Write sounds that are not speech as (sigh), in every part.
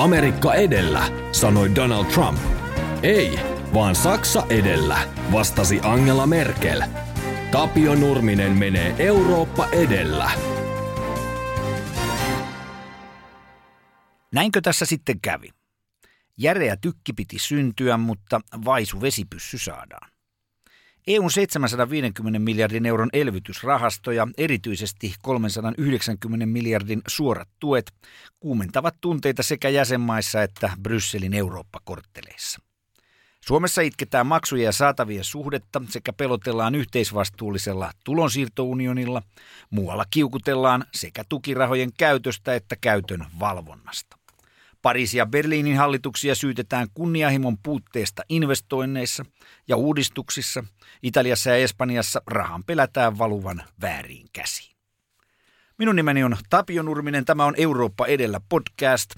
Amerikka edellä, sanoi Donald Trump. Ei, vaan Saksa edellä, vastasi Angela Merkel. Tapio Nurminen menee Eurooppa edellä. Näinkö tässä sitten kävi? Järeä tykki piti syntyä, mutta vaisu vesipyssy saadaan. EUn 750 miljardin euron elvytysrahasto ja erityisesti 390 miljardin suorat tuet kuumentavat tunteita sekä jäsenmaissa että Brysselin Eurooppa-kortteleissa. Suomessa itketään maksuja ja saatavien suhdetta sekä pelotellaan yhteisvastuullisella tulonsiirtounionilla. Muualla kiukutellaan sekä tukirahojen käytöstä että käytön valvonnasta. Pariisi ja Berliinin hallituksia syytetään kunnianhimon puutteesta investoinneissa ja uudistuksissa. Italiassa ja Espanjassa rahan pelätään valuvan väärin käsiin. Minun nimeni on Tapio Nurminen. Tämä on Eurooppa edellä podcast.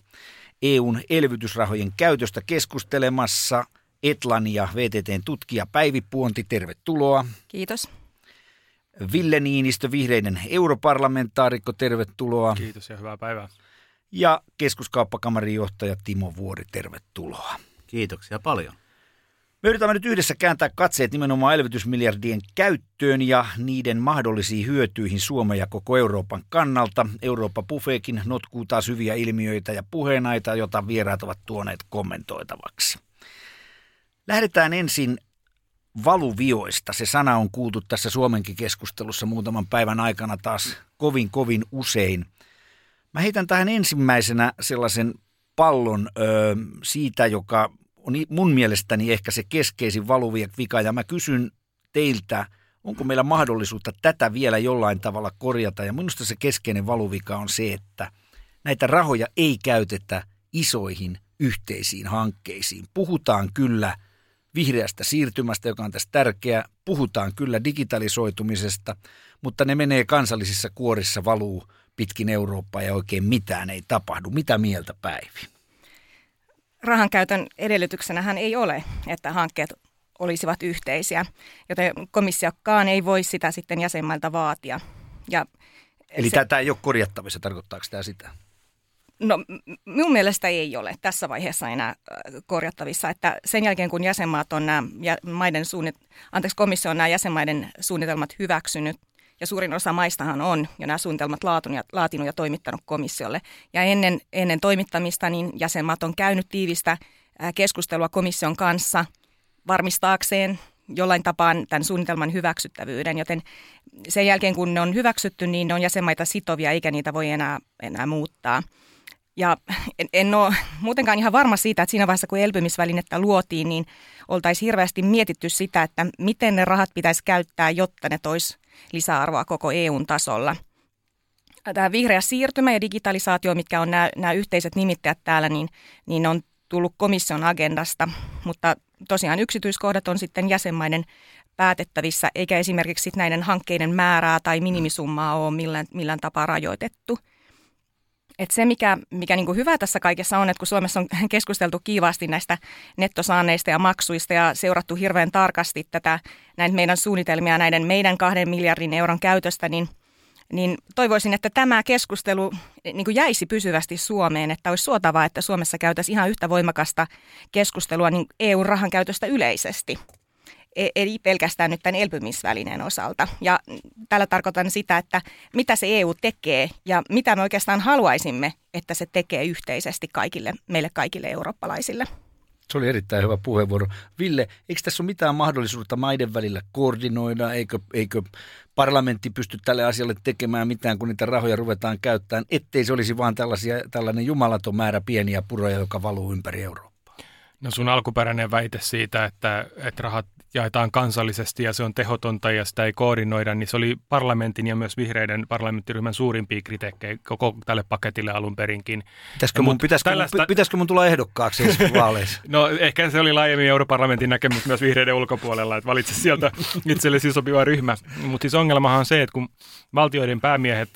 EUn elvytysrahojen käytöstä keskustelemassa Etlan ja VTTn tutkija Päivi Puonti. Tervetuloa. Kiitos. Ville Niinistö, vihreiden europarlamentaarikko, tervetuloa. Kiitos ja hyvää päivää ja keskuskauppakamarin johtaja Timo Vuori, tervetuloa. Kiitoksia paljon. Me yritämme nyt yhdessä kääntää katseet nimenomaan elvytysmiljardien käyttöön ja niiden mahdollisiin hyötyihin Suomen ja koko Euroopan kannalta. Eurooppa Buffeekin notkuu taas hyviä ilmiöitä ja puheenaita, joita vieraat ovat tuoneet kommentoitavaksi. Lähdetään ensin valuvioista. Se sana on kuultu tässä Suomenkin keskustelussa muutaman päivän aikana taas kovin kovin usein. Mä heitän tähän ensimmäisenä sellaisen pallon ö, siitä, joka on mun mielestäni ehkä se keskeisin valuvika. Ja mä kysyn teiltä, onko meillä mahdollisuutta tätä vielä jollain tavalla korjata. Ja minusta se keskeinen valuvika on se, että näitä rahoja ei käytetä isoihin yhteisiin hankkeisiin. Puhutaan kyllä vihreästä siirtymästä, joka on tässä tärkeä. Puhutaan kyllä digitalisoitumisesta, mutta ne menee kansallisissa kuorissa valuu – pitkin Eurooppaa ja oikein mitään ei tapahdu. Mitä mieltä Päivi? Rahan käytön edellytyksenähän ei ole, että hankkeet olisivat yhteisiä, joten komissiokkaan ei voi sitä sitten jäsenmailta vaatia. Ja Eli se, tämä ei ole korjattavissa, tarkoittaako tämä sitä? No minun mielestä ei ole tässä vaiheessa enää korjattavissa, että sen jälkeen kun jäsenmaat on nämä maiden suunnit, anteeksi komissio on nämä jäsenmaiden suunnitelmat hyväksynyt, ja suurin osa maistahan on jo nämä suunnitelmat laatunut ja, laatinut ja toimittanut komissiolle. Ja ennen, ennen toimittamista niin jäsenmaat on käynyt tiivistä keskustelua komission kanssa varmistaakseen jollain tapaa tämän suunnitelman hyväksyttävyyden, joten sen jälkeen kun ne on hyväksytty, niin ne on jäsenmaita sitovia eikä niitä voi enää, enää muuttaa. Ja en, en ole muutenkaan ihan varma siitä, että siinä vaiheessa kun elpymisvälinettä luotiin, niin oltaisiin hirveästi mietitty sitä, että miten ne rahat pitäisi käyttää, jotta ne tois lisäarvoa koko EUn tasolla. Tämä vihreä siirtymä ja digitalisaatio, mitkä on nämä, nämä yhteiset nimittäjät täällä, niin, niin on tullut komission agendasta, mutta tosiaan yksityiskohdat on sitten jäsenmaiden päätettävissä, eikä esimerkiksi näiden hankkeiden määrää tai minimisummaa ole millään, millään tapaa rajoitettu – et se, mikä, mikä niin hyvä tässä kaikessa on, että kun Suomessa on (laughs) keskusteltu kiivaasti näistä nettosaanneista ja maksuista ja seurattu hirveän tarkasti tätä näitä meidän suunnitelmia näiden meidän kahden miljardin euron käytöstä, niin, niin toivoisin, että tämä keskustelu niin kuin jäisi pysyvästi Suomeen, että olisi suotavaa, että Suomessa käytäisiin ihan yhtä voimakasta keskustelua niin EU-rahan käytöstä yleisesti. Ei pelkästään nyt tämän elpymisvälineen osalta. Ja tällä tarkoitan sitä, että mitä se EU tekee ja mitä me oikeastaan haluaisimme, että se tekee yhteisesti kaikille, meille kaikille eurooppalaisille. Se oli erittäin hyvä puheenvuoro. Ville, eikö tässä ole mitään mahdollisuutta maiden välillä koordinoida? Eikö, eikö parlamentti pysty tälle asialle tekemään mitään, kun niitä rahoja ruvetaan käyttämään, ettei se olisi vain tällaisia, tällainen jumalaton määrä pieniä puroja, joka valuu ympäri Eurooppaa? No sun alkuperäinen väite siitä, että, että rahat jaetaan kansallisesti ja se on tehotonta ja sitä ei koordinoida, niin se oli parlamentin ja myös vihreiden parlamenttiryhmän suurimpia kriteekkejä koko tälle paketille alun perinkin. Pitäisikö, mun, pitäisikö, tällaista... mun, pitäisikö mun tulla ehdokkaaksi (laughs) vaaleissa? no ehkä se oli laajemmin europarlamentin näkemys myös vihreiden ulkopuolella, että valitse sieltä itsellesi sopiva ryhmä. Mutta siis ongelmahan on se, että kun valtioiden päämiehet,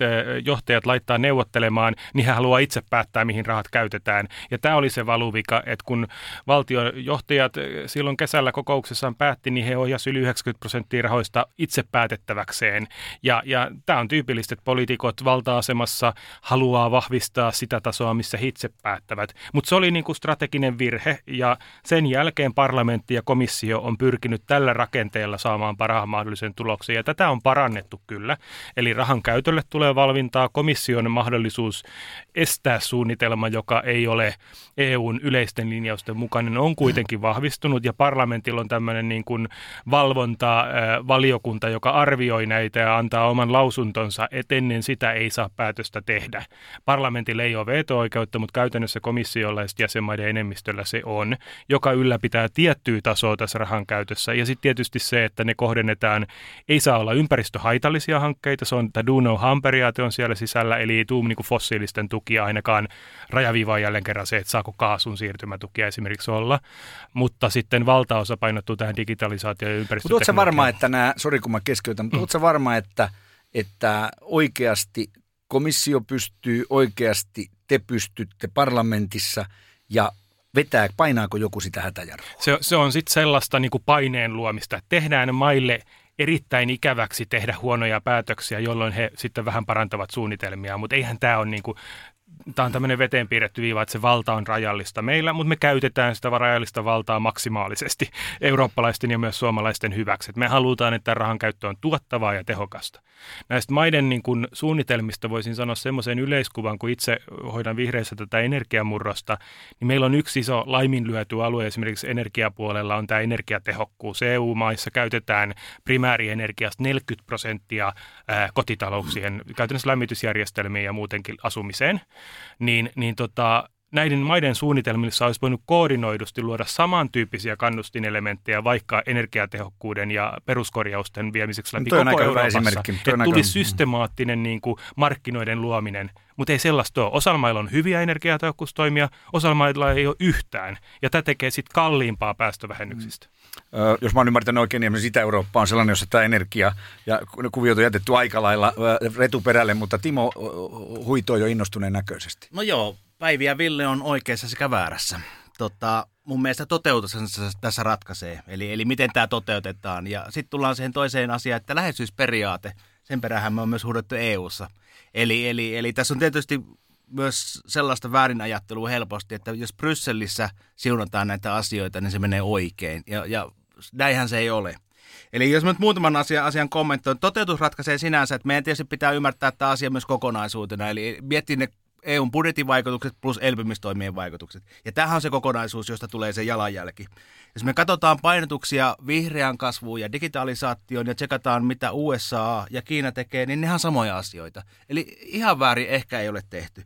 johtajat laittaa neuvottelemaan, niin he haluaa itse päättää, mihin rahat käytetään. Ja tämä oli se valuvika, että kun valtiojohtajat silloin kesällä kokouksessaan päätti, päätti, niin he ohjasivat yli 90 prosenttia rahoista itse päätettäväkseen. Ja, ja tämä on tyypillistä, että poliitikot valta-asemassa haluaa vahvistaa sitä tasoa, missä he itse päättävät. Mutta se oli niin kuin strateginen virhe ja sen jälkeen parlamentti ja komissio on pyrkinyt tällä rakenteella saamaan parhaan mahdollisen tuloksen ja tätä on parannettu kyllä. Eli rahan käytölle tulee valvintaa, komission mahdollisuus estää suunnitelma, joka ei ole EUn yleisten linjausten mukainen, on kuitenkin vahvistunut ja parlamentilla on tämmöinen niin kuin valvonta-valiokunta, joka arvioi näitä ja antaa oman lausuntonsa, että ennen sitä ei saa päätöstä tehdä. Parlamentille ei ole veto-oikeutta, mutta käytännössä komissiolla ja jäsenmaiden enemmistöllä se on, joka ylläpitää tiettyä tasoa tässä rahan käytössä. Ja sitten tietysti se, että ne kohdennetaan, ei saa olla ympäristöhaitallisia hankkeita, se on tämä do no harm periaate on siellä sisällä, eli ei tule niin fossiilisten tukia ainakaan rajaviivaan jälleen kerran se, että saako kaasun siirtymätukia esimerkiksi olla, mutta sitten valtaosa painottuu tähän digitalisaatioon ja ympäristöteknologiaan. Mutta varma, että nämä, sori kun mä keskeytän, mutta mm. varma, että, että oikeasti komissio pystyy, oikeasti te pystytte parlamentissa ja vetää, painaako joku sitä hätäjarrua? Se, se on sitten sellaista niin kuin paineen luomista, että tehdään maille erittäin ikäväksi tehdä huonoja päätöksiä, jolloin he sitten vähän parantavat suunnitelmia, mutta eihän tämä ole niin kuin tämä on tämmöinen veteen piirretty viiva, että se valta on rajallista meillä, mutta me käytetään sitä rajallista valtaa maksimaalisesti eurooppalaisten ja myös suomalaisten hyväksi. me halutaan, että rahan käyttö on tuottavaa ja tehokasta. Näistä maiden niin kuin, suunnitelmista voisin sanoa semmoisen yleiskuvan, kun itse hoidan vihreissä tätä energiamurrosta, niin meillä on yksi iso laiminlyöty alue esimerkiksi energiapuolella on tämä energiatehokkuus. EU-maissa käytetään primäärienergiasta 40 prosenttia kotitalouksien, käytännössä lämmitysjärjestelmiin ja muutenkin asumiseen niin, niin tota, näiden maiden suunnitelmissa olisi voinut koordinoidusti luoda samantyyppisiä kannustinelementtejä vaikka energiatehokkuuden ja peruskorjausten viemiseksi läpi koko Euroopassa. Että tuli systemaattinen niin kuin, markkinoiden luominen, mutta ei sellaista ole. Osalla mailla on hyviä energiatehokkuustoimia, osalla mailla ei ole yhtään. Ja tämä tekee sitten kalliimpaa päästövähennyksistä. Mm. jos mä oon ymmärtänyt oikein, niin Itä-Eurooppa on sellainen, jossa tämä energia ja kuviot on jätetty aika lailla retuperälle, mutta Timo huitoo jo innostuneen näköisesti. No joo, Päivi ja Ville on oikeassa sekä väärässä. Tota, mun mielestä toteutus tässä ratkaisee, eli, eli miten tämä toteutetaan. Ja sitten tullaan siihen toiseen asiaan, että läheisyysperiaate, sen perähän me on myös huudettu EU-ssa. Eli, eli, eli tässä on tietysti myös sellaista väärinajattelua helposti, että jos Brysselissä siunataan näitä asioita, niin se menee oikein. Ja, ja näinhän se ei ole. Eli jos mä nyt muutaman asian, asian kommentoin, toteutus ratkaisee sinänsä, että meidän tietysti pitää ymmärtää tämä asia myös kokonaisuutena. Eli miettiä ne EUn budjetin vaikutukset plus elpymistoimien vaikutukset. Ja tämähän on se kokonaisuus, josta tulee se jalanjälki. Jos me katsotaan painotuksia vihreän kasvuun ja digitalisaatioon ja tsekataan, mitä USA ja Kiina tekee, niin ne on samoja asioita. Eli ihan väärin ehkä ei ole tehty.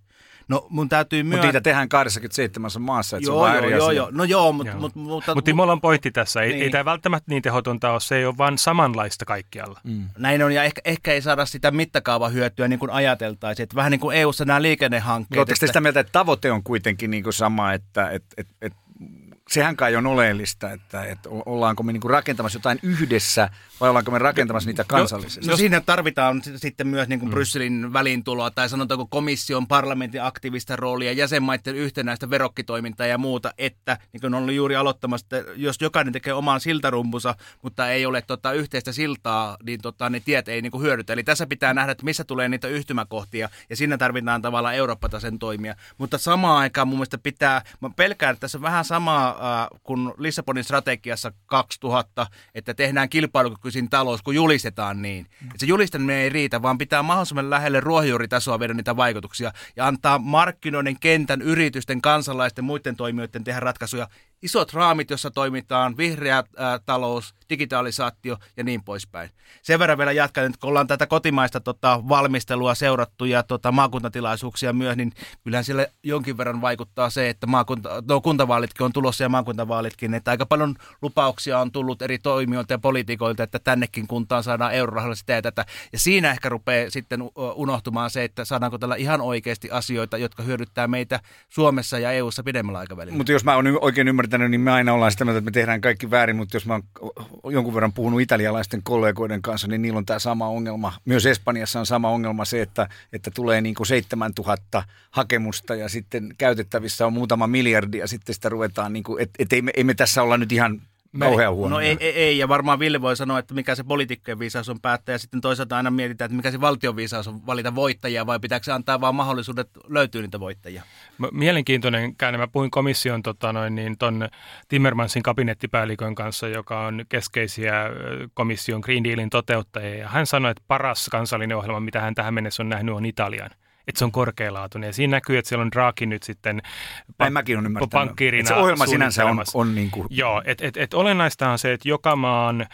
No mun täytyy myös... Mutta niitä tehdään 27 maassa, että joo, se on joo, eri joo, joo, No joo, mutta... Mut, mutta mut Timolla on pointti tässä. Ei, niin. ei tämä välttämättä niin tehotonta ole, se ei ole vaan samanlaista kaikkialla. Mm. Näin on, ja ehkä, ehkä ei saada sitä mittakaavahyötyä niin kuin ajateltaisiin. Että vähän niin kuin EU-ssa nämä liikennehankkeet. Oletteko että... sitä mieltä, että tavoite on kuitenkin niin kuin sama, että et, et, et sehän kai on oleellista, että, että ollaanko me niin kuin rakentamassa jotain yhdessä vai ollaanko me rakentamassa niitä kansallisesti? No, no siinä tarvitaan sitten myös niin kuin mm. Brysselin väliintuloa tai sanotaanko komission parlamentin aktiivista roolia, jäsenmaiden yhtenäistä verokkitoimintaa ja muuta, että niin kuin on juuri aloittamassa, että jos jokainen tekee oman siltarumpunsa, mutta ei ole tota, yhteistä siltaa, niin tota, ne tiet ei niin kuin hyödytä. Eli tässä pitää nähdä, että missä tulee niitä yhtymäkohtia ja siinä tarvitaan tavallaan Eurooppa-tasen toimia. Mutta samaan aikaan mun mielestä pitää, mä pelkään, että tässä on vähän samaa äh, kuin Lissabonin strategiassa 2000, että tehdään kilpailukykyisin talous, kun julistetaan niin. Mm. Että se julistaminen ei riitä, vaan pitää mahdollisimman lähelle ruohonjuuritasoa viedä niitä vaikutuksia ja antaa markkinoiden, kentän, yritysten, kansalaisten, muiden toimijoiden tehdä ratkaisuja isot raamit, jossa toimitaan, vihreä ää, talous, digitalisaatio ja niin poispäin. Sen verran vielä jatkan, että kun ollaan tätä kotimaista tota, valmistelua seurattu ja tota, maakuntatilaisuuksia myös, niin kyllähän sille jonkin verran vaikuttaa se, että maakunta, no, kuntavaalitkin on tulossa ja maakuntavaalitkin, että aika paljon lupauksia on tullut eri toimijoilta ja poliitikoilta, että tännekin kuntaan saadaan eurorahalla sitä ja tätä. Ja siinä ehkä rupeaa sitten unohtumaan se, että saadaanko tällä ihan oikeasti asioita, jotka hyödyttää meitä Suomessa ja EU:ssa pidemmällä aikavälillä. Mutta jos mä oon oikein ymmärtänyt, niin me aina ollaan sitä mieltä, että me tehdään kaikki väärin, mutta jos mä oon jonkun verran puhunut italialaisten kollegoiden kanssa, niin niillä on tämä sama ongelma. Myös Espanjassa on sama ongelma se, että, että tulee niin kuin 7000 hakemusta ja sitten käytettävissä on muutama miljardi ja sitten sitä ruvetaan, niin kuin, et, et ei, me, ei me tässä olla nyt ihan kauhean huono. No ei, ei, ei, ja varmaan Ville voi sanoa, että mikä se poliitikkojen viisaus on päättää, ja sitten toisaalta aina mietitään, että mikä se valtion viisaus on valita voittajia, vai pitääkö se antaa vaan mahdollisuudet löytyä niitä voittajia? Mielenkiintoinen käänne. Mä puhuin komission tota noin, niin ton Timmermansin kabinettipäällikön kanssa, joka on keskeisiä komission Green Dealin toteuttajia, ja hän sanoi, että paras kansallinen ohjelma, mitä hän tähän mennessä on nähnyt, on Italian että se on korkealaatuinen. Ja siinä näkyy, että siellä on Draghi nyt sitten pa- mäkin on pankkiirina. Se ohjelma sinänsä on, on niin kuin... Joo, että et, et olennaista on se, että joka maan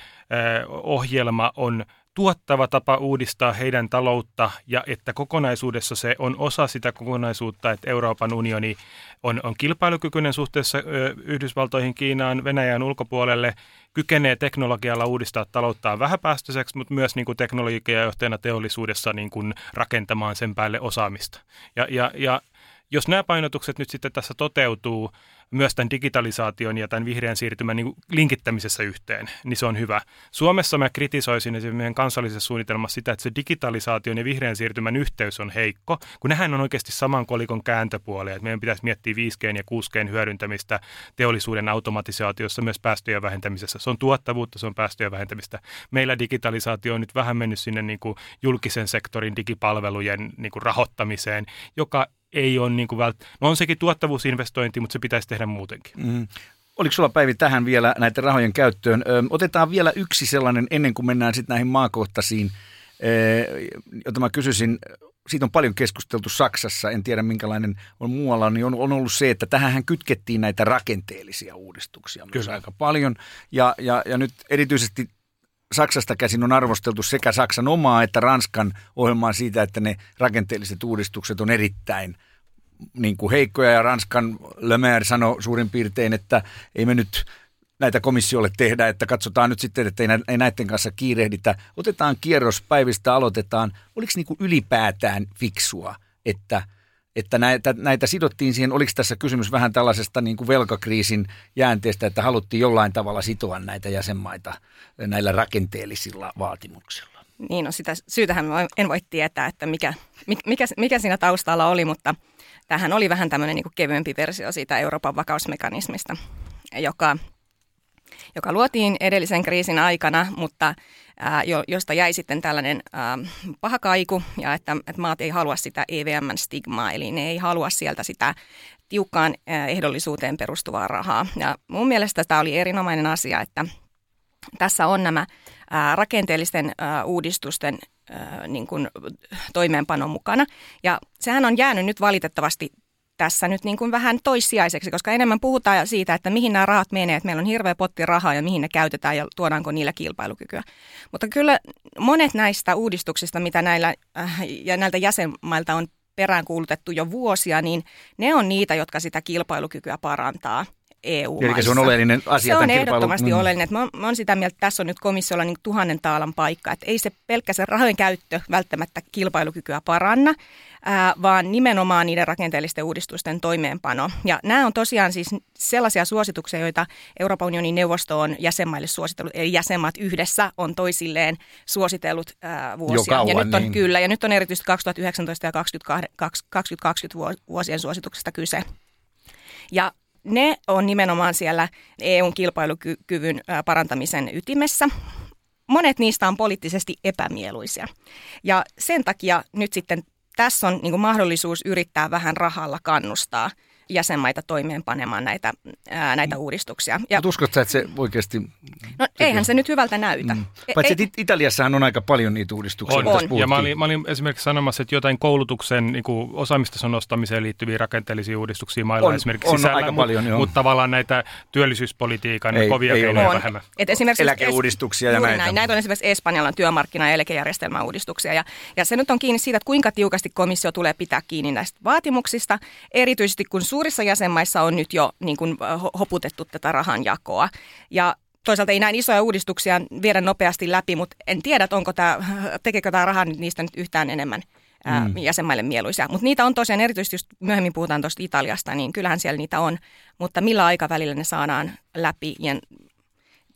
ohjelma on tuottava tapa uudistaa heidän taloutta ja että kokonaisuudessa se on osa sitä kokonaisuutta, että Euroopan unioni on, on kilpailukykyinen suhteessa Yhdysvaltoihin, Kiinaan, Venäjän ulkopuolelle, kykenee teknologialla uudistaa talouttaan vähäpäästöiseksi, mutta myös niin kuin teknologiajohtajana teollisuudessa niin kuin rakentamaan sen päälle osaamista. Ja, ja, ja jos nämä painotukset nyt sitten tässä toteutuu, myös tämän digitalisaation ja tämän vihreän siirtymän niin linkittämisessä yhteen, niin se on hyvä. Suomessa mä kritisoisin esimerkiksi meidän kansallisessa suunnitelmassa sitä, että se digitalisaation ja vihreän siirtymän yhteys on heikko, kun nehän on oikeasti saman kolikon kääntöpuolia, että meidän pitäisi miettiä 5G ja 6G hyödyntämistä teollisuuden automatisaatiossa, myös päästöjen vähentämisessä. Se on tuottavuutta, se on päästöjen vähentämistä. Meillä digitalisaatio on nyt vähän mennyt sinne niin kuin julkisen sektorin digipalvelujen niin kuin rahoittamiseen, joka ei ole niin kuin vält... No on sekin tuottavuusinvestointi, mutta se pitäisi tehdä muutenkin. Mm. Oliko sulla Päivi tähän vielä näiden rahojen käyttöön? Ö, otetaan vielä yksi sellainen ennen kuin mennään sitten näihin maakohtaisiin, ö, jota mä kysyisin. Siitä on paljon keskusteltu Saksassa, en tiedä minkälainen on muualla, niin on, on ollut se, että tähän kytkettiin näitä rakenteellisia uudistuksia myös Kyllä. aika paljon. Ja, ja, ja nyt erityisesti Saksasta käsin on arvosteltu sekä Saksan omaa että Ranskan ohjelmaa siitä, että ne rakenteelliset uudistukset on erittäin niin kuin heikkoja ja Ranskan Le Maire sanoi suurin piirtein, että ei me nyt näitä komissiolle tehdä, että katsotaan nyt sitten, että ei näiden kanssa kiirehditä. Otetaan kierros päivistä, aloitetaan. Oliko niin kuin ylipäätään fiksua, että – että näitä, näitä sidottiin siihen, oliko tässä kysymys vähän tällaisesta niin kuin velkakriisin jäänteestä, että haluttiin jollain tavalla sitoa näitä jäsenmaita näillä rakenteellisilla vaatimuksilla? Niin, no sitä syytähän en voi tietää, että mikä, mikä, mikä siinä taustalla oli, mutta tähän oli vähän tämmöinen niin kuin kevyempi versio siitä Euroopan vakausmekanismista, joka, joka luotiin edellisen kriisin aikana, mutta josta jäi sitten tällainen paha kaiku ja että, että maat ei halua sitä EVMn stigmaa, eli ne ei halua sieltä sitä tiukkaan ehdollisuuteen perustuvaa rahaa. Ja mun mielestä tämä oli erinomainen asia, että tässä on nämä rakenteellisten uudistusten niin kuin, toimeenpano mukana. Ja sehän on jäänyt nyt valitettavasti tässä nyt niin kuin vähän toissijaiseksi, koska enemmän puhutaan siitä, että mihin nämä rahat menee, että meillä on hirveä potti rahaa ja mihin ne käytetään ja tuodaanko niillä kilpailukykyä. Mutta kyllä monet näistä uudistuksista, mitä näillä äh, ja näiltä jäsenmailta on peräänkuulutettu jo vuosia, niin ne on niitä, jotka sitä kilpailukykyä parantaa. EU-maissa. Eli se on oleellinen asia. Se on ehdottomasti mm. oleellinen. Mä, mä olen sitä mieltä, että tässä on nyt komissiolla niin tuhannen taalan paikka. Että ei se pelkkä se rahojen käyttö välttämättä kilpailukykyä paranna, ää, vaan nimenomaan niiden rakenteellisten uudistusten toimeenpano. Ja nämä on tosiaan siis sellaisia suosituksia, joita Euroopan unionin neuvosto on jäsenmaille suositellut, eli jäsenmaat yhdessä on toisilleen suositellut ää, vuosia. kauan, ja nyt on niin. kyllä, ja nyt on erityisesti 2019 ja 2020 vuosien suosituksesta kyse. Ja ne on nimenomaan siellä EUn kilpailukyvyn parantamisen ytimessä. Monet niistä on poliittisesti epämieluisia. Ja sen takia nyt sitten tässä on niin mahdollisuus yrittää vähän rahalla kannustaa – jäsenmaita toimeenpanemaan näitä, ää, näitä uudistuksia. Ja, Mutta uskotko että se oikeasti... No tekee? eihän se nyt hyvältä näytä. Mm. E- Paitsi ei, Italiassahan on aika paljon niitä uudistuksia, on. on. Ja mä olin, mä olin esimerkiksi sanomassa, että jotain koulutuksen niin kuin osaamistason nostamiseen liittyviä rakenteellisia uudistuksia mailla on, esimerkiksi on sisällä, aika paljon, mutta mut tavallaan näitä työllisyyspolitiikan ei, kovia keinoja vähemmän. Et esimerkiksi Eläkeuudistuksia ja näitä. Näin. Näitä on esimerkiksi Espanjalan työmarkkina- ja eläkejärjestelmän uudistuksia. Ja, ja se nyt on kiinni siitä, että kuinka tiukasti komissio tulee pitää kiinni näistä vaatimuksista, erityisesti kun suurissa jäsenmaissa on nyt jo niin kuin, hoputettu tätä rahanjakoa. Ja toisaalta ei näin isoja uudistuksia viedä nopeasti läpi, mutta en tiedä, onko tämä, (laughs) tekeekö tämä raha niistä nyt yhtään enemmän mm. jäsenmaille mieluisia. Mutta niitä on tosiaan, erityisesti just myöhemmin puhutaan tuosta Italiasta, niin kyllähän siellä niitä on. Mutta millä aikavälillä ne saadaan läpi ja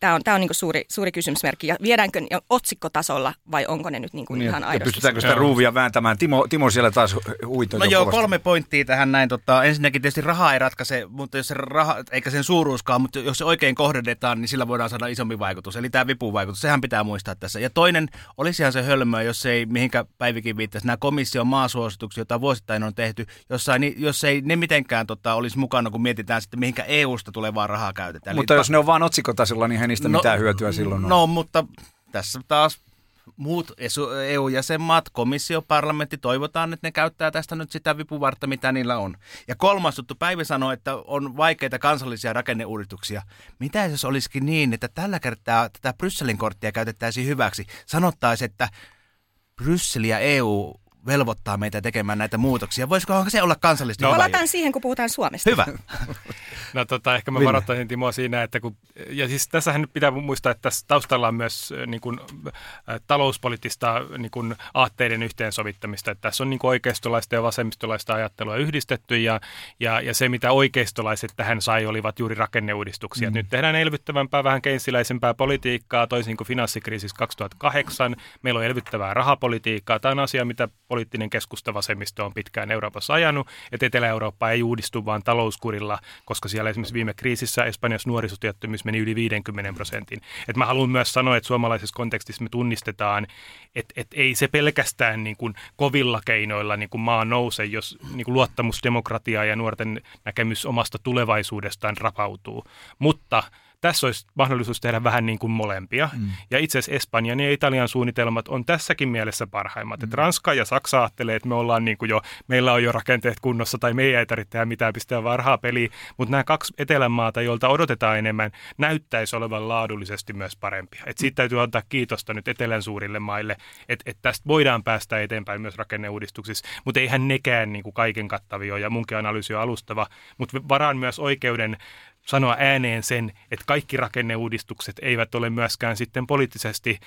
Tämä on, tämä on niin suuri, suuri kysymysmerkki. Ja viedäänkö jo otsikkotasolla vai onko ne nyt niin kuin niin, ihan aidosti? Ja pystytäänkö sitä ruuvia vääntämään? Timo, Timo siellä taas huitoi No joo, kovasti. kolme pointtia tähän näin. Tota, ensinnäkin tietysti raha ei ratkaise, mutta jos se raha, eikä sen suuruuskaan, mutta jos se oikein kohdennetaan, niin sillä voidaan saada isompi vaikutus. Eli tämä vipuvaikutus, sehän pitää muistaa tässä. Ja toinen, olisihan se hölmöä, jos ei, mihinkä Päivikin viittasi, nämä komission maasuosituksia, joita vuosittain on tehty, jossa, jos ei ne mitenkään tota, olisi mukana, kun mietitään sitten, mihinkä EU-sta tulevaa rahaa käytetään. Mutta Eli jos pa- ne on vain otsikotasolla, niin ei niistä no, mitään hyötyä silloin ole. No, mutta tässä taas muut EU-jäsenmaat, komissio, parlamentti, toivotaan, että ne käyttää tästä nyt sitä vipuvartta, mitä niillä on. Ja kolmas juttu, Päivi sanoi, että on vaikeita kansallisia rakenneuudistuksia. Mitä jos olisikin niin, että tällä kertaa tätä Brysselin korttia käytettäisiin hyväksi? Sanottaisiin, että Bryssel ja EU velvoittaa meitä tekemään näitä muutoksia. Voisiko se olla kansallisesti? No, Palataan siihen, kun puhutaan Suomesta. Hyvä. (laughs) no tota, ehkä mä varoittaisin Timoa siinä, että kun, ja siis tässähän nyt pitää muistaa, että tässä taustalla on myös niin kuin, ä, talouspoliittista niin kuin, aatteiden yhteensovittamista. Että tässä on niin kuin, oikeistolaista ja vasemmistolaista ajattelua yhdistetty ja, ja, ja se, mitä oikeistolaiset tähän sai, olivat juuri rakenneuudistuksia. Mm. Nyt tehdään elvyttävämpää, vähän keinsiläisempää politiikkaa, toisin kuin finanssikriisissä 2008. Meillä on elvyttävää rahapolitiikkaa. Tämä on asia, mitä poliittinen keskusta vasemmisto on pitkään Euroopassa ajanut, että Etelä-Eurooppa ei uudistu vaan talouskurilla, koska siellä esimerkiksi viime kriisissä Espanjassa nuorisotyöttömyys meni yli 50 prosentin. Et mä haluan myös sanoa, että suomalaisessa kontekstissa me tunnistetaan, että et ei se pelkästään niin kuin kovilla keinoilla niin kuin maa nouse, jos niin kuin luottamus demokratiaa ja nuorten näkemys omasta tulevaisuudestaan rapautuu. Mutta tässä olisi mahdollisuus tehdä vähän niin kuin molempia. Mm. Ja itse asiassa Espanjan ja Italian suunnitelmat on tässäkin mielessä parhaimmat. Mm. Että Ranska ja Saksa ajattelee, että me ollaan niin kuin jo, meillä on jo rakenteet kunnossa tai me ei tarvitse tehdä mitään pistää varhaa peliä. Mutta nämä kaksi etelämaata, joilta odotetaan enemmän, näyttäisi olevan laadullisesti myös parempia. Et siitä täytyy antaa kiitosta nyt etelän suurille maille, että et tästä voidaan päästä eteenpäin myös rakenneuudistuksissa. Mutta eihän nekään niin kuin kaiken kattavia ja munkin analyysi on alustava. Mutta varaan myös oikeuden sanoa ääneen sen, että kaikki rakenneuudistukset eivät ole myöskään sitten poliittisesti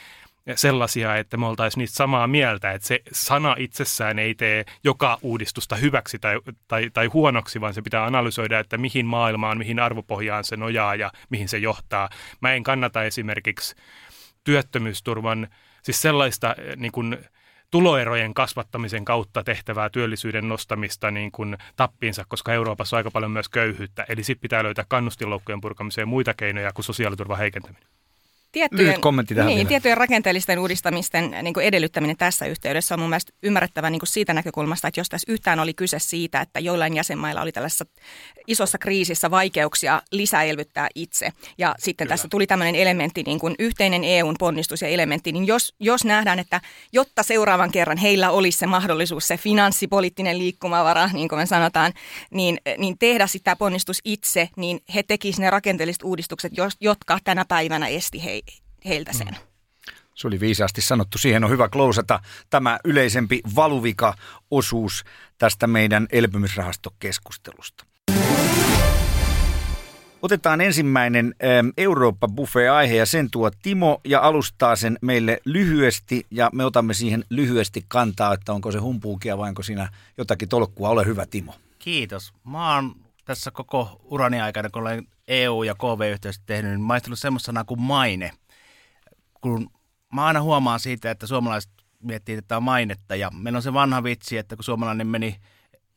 sellaisia, että me oltaisiin niistä samaa mieltä, että se sana itsessään ei tee joka uudistusta hyväksi tai, tai, tai huonoksi, vaan se pitää analysoida, että mihin maailmaan, mihin arvopohjaan se nojaa ja mihin se johtaa. Mä en kannata esimerkiksi työttömyysturvan, siis sellaista niin kuin, tuloerojen kasvattamisen kautta tehtävää työllisyyden nostamista niin kuin tappiinsa, koska Euroopassa on aika paljon myös köyhyyttä. Eli sitten pitää löytää kannustinloukkujen purkamiseen muita keinoja kuin sosiaaliturvan heikentäminen tiettyjen, Lyhyt kommentti tähän niin, tiettyjen rakenteellisten uudistamisten niin kuin edellyttäminen tässä yhteydessä on mun mielestä ymmärrettävä niin kuin siitä näkökulmasta, että jos tässä yhtään oli kyse siitä, että joillain jäsenmailla oli tällaisessa isossa kriisissä vaikeuksia lisäelvyttää itse. Ja sitten Kyllä. tässä tuli tämmöinen elementti, niin kuin yhteinen EUn ponnistus ja elementti, niin jos, jos nähdään, että jotta seuraavan kerran heillä olisi se mahdollisuus, se finanssipoliittinen liikkumavara, niin kuin me sanotaan, niin, niin tehdä sitä ponnistus itse, niin he tekisivät ne rakenteelliset uudistukset, jotka tänä päivänä esti he, heiltä sen. Mm. Se oli viisaasti sanottu. Siihen on hyvä klousata tämä yleisempi valuvika-osuus tästä meidän elpymisrahastokeskustelusta. Otetaan ensimmäinen ähm, Eurooppa-buffet-aihe ja sen tuo Timo ja alustaa sen meille lyhyesti ja me otamme siihen lyhyesti kantaa, että onko se humpuukia vai onko siinä jotakin tolkkua. Ole hyvä Timo. Kiitos. Mä oon tässä koko urani aikana, kun olen EU- ja KV-yhteistyötä tehnyt, niin maistellut semmoista sanaa kuin maine – kun mä aina huomaan siitä, että suomalaiset miettii tätä mainetta ja meillä on se vanha vitsi, että kun suomalainen meni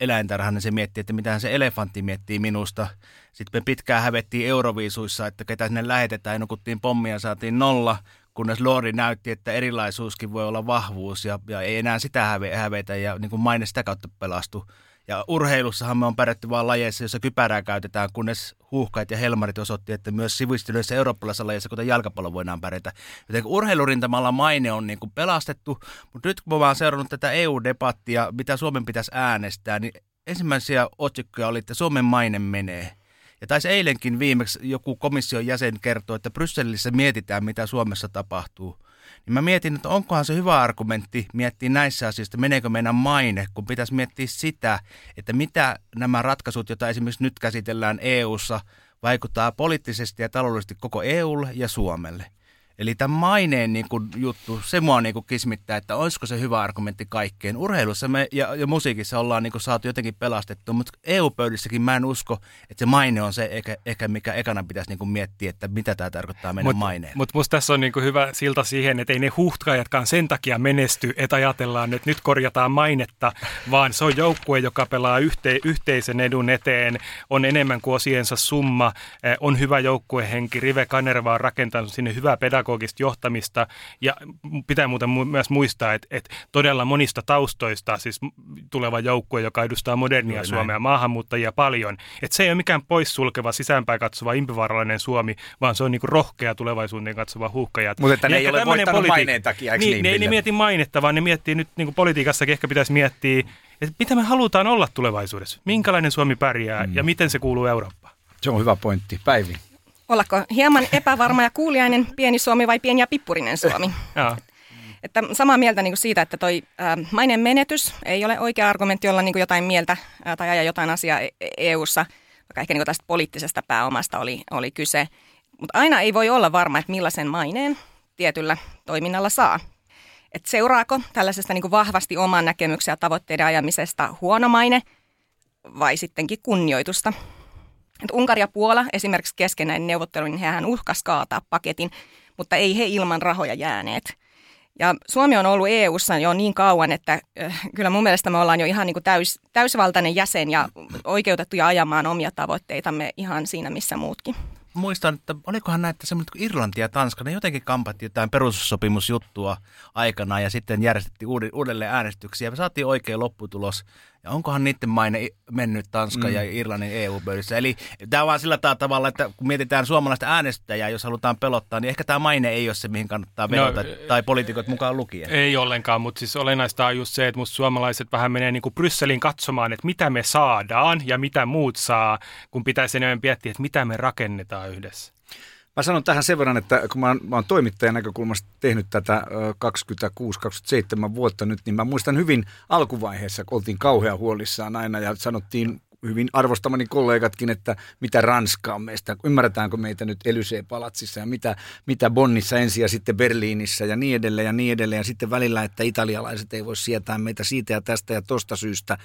eläintarhaan, niin se miettii, että mitä se elefantti miettii minusta. Sitten me pitkään hävettiin Euroviisuissa, että ketä sinne lähetetään nukuttiin pommia ja saatiin nolla, kunnes Lordi näytti, että erilaisuuskin voi olla vahvuus ja, ja ei enää sitä häve, hävetä ja niin kuin maine sitä kautta pelastu. Ja urheilussahan me on pärjätty vain lajeissa, jossa kypärää käytetään, kunnes huuhkait ja helmarit osoitti, että myös sivistyneissä eurooppalaisissa lajeissa, kuten jalkapallo, voidaan pärjätä. Joten urheilurintamalla maine on niin kuin pelastettu, mutta nyt kun mä oon seurannut tätä EU-debattia, mitä Suomen pitäisi äänestää, niin ensimmäisiä otsikkoja oli, että Suomen maine menee. Ja taisi eilenkin viimeksi joku komission jäsen kertoi, että Brysselissä mietitään, mitä Suomessa tapahtuu. Niin mä mietin, että onkohan se hyvä argumentti miettiä näissä asioissa, meneekö meidän maine, kun pitäisi miettiä sitä, että mitä nämä ratkaisut, joita esimerkiksi nyt käsitellään EU:ssa, vaikuttaa poliittisesti ja taloudellisesti koko EUlle ja Suomelle. Eli tämä maineen niin kuin, juttu, se mua niin kuin, kismittää, että olisiko se hyvä argumentti kaikkeen. Urheilussa me ja, ja musiikissa ollaan niin kuin, saatu jotenkin pelastettu, mutta EU-pöydissäkin mä en usko, että se maine on se, ehkä, ehkä mikä ekana pitäisi niin kuin, miettiä, että mitä tämä tarkoittaa meidän mut, maineen. Mutta musta tässä on niin kuin, hyvä silta siihen, että ei ne huhtkajatkaan sen takia menesty, että ajatellaan, että nyt korjataan mainetta, vaan se on joukkue, joka pelaa yhte, yhteisen edun eteen, on enemmän kuin osiensa summa, eh, on hyvä joukkuehenki, Rive Kanerva on rakentanut sinne hyvää pedagogista johtamista ja pitää muuten myös muistaa, että, että todella monista taustoista siis tuleva joukkue, joka edustaa modernia Joo, Suomea, näin. maahanmuuttajia paljon, että se ei ole mikään poissulkeva, sisäänpäin katsova, impivaarallinen Suomi, vaan se on niin rohkea tulevaisuuteen katsova huuhkajat. Mutta että ne ei ole voittanut politi- maineen takia, niin, niin, ne ei mieti mainetta, vaan ne miettii nyt niin kuin politiikassakin ehkä pitäisi miettiä, että mitä me halutaan olla tulevaisuudessa, minkälainen Suomi pärjää mm. ja miten se kuuluu Eurooppaan. Se on hyvä pointti. Päivi. Ollako hieman epävarma ja kuuliainen pieni Suomi vai pieni ja pippurinen Suomi? (laughs) Että samaa mieltä niin kuin siitä, että toi ä, mainen menetys ei ole oikea argumentti olla niin kuin jotain mieltä tai ajaa jotain asiaa EU-ssa, e vaikka ehkä niin kuin tästä poliittisesta pääomasta oli, oli kyse. Mutta aina ei voi olla varma, että millaisen maineen tietyllä toiminnalla saa. Et seuraako tällaisesta niin kuin vahvasti oman näkemyksen ja tavoitteiden ajamisesta huono maine vai sittenkin kunnioitusta? Et Unkari ja Puola esimerkiksi kesken näin neuvotteluin, niin hehän uhkas kaataa paketin, mutta ei he ilman rahoja jääneet. Ja Suomi on ollut EU:ssa jo niin kauan, että äh, kyllä mun mielestä me ollaan jo ihan niin kuin täys, täysvaltainen jäsen ja oikeutettuja ajamaan omia tavoitteitamme ihan siinä missä muutkin muistan, että olikohan näitä semmoinen kuin Irlanti ja Tanska, ne jotenkin kampatti jotain perussopimusjuttua aikana ja sitten järjestettiin uudelleen äänestyksiä. Me saatiin oikea lopputulos ja onkohan niiden maine mennyt Tanska mm. ja Irlannin EU-pöydissä? Eli tämä on vaan sillä tavalla, että kun mietitään suomalaista äänestäjää, jos halutaan pelottaa, niin ehkä tämä maine ei ole se, mihin kannattaa vedota, no, tai poliitikot mukaan lukien. Ei ollenkaan, mutta siis olennaista on just se, että musta suomalaiset vähän menee niin kuin Brysselin katsomaan, että mitä me saadaan ja mitä muut saa, kun pitäisi enemmän miettiä, että mitä me rakennetaan yhdessä. Mä sanon tähän sen verran, että kun mä oon, mä oon toimittajan näkökulmasta tehnyt tätä 26-27 vuotta nyt, niin mä muistan hyvin alkuvaiheessa, kun oltiin kauhean huolissaan aina ja sanottiin hyvin arvostamani kollegatkin, että mitä Ranska on meistä, ymmärretäänkö meitä nyt Elysee-palatsissa ja mitä, mitä Bonnissa ensin ja sitten Berliinissä ja niin edelleen ja niin edelleen. Ja sitten välillä, että italialaiset ei voi sietää meitä siitä ja tästä ja tosta syystä.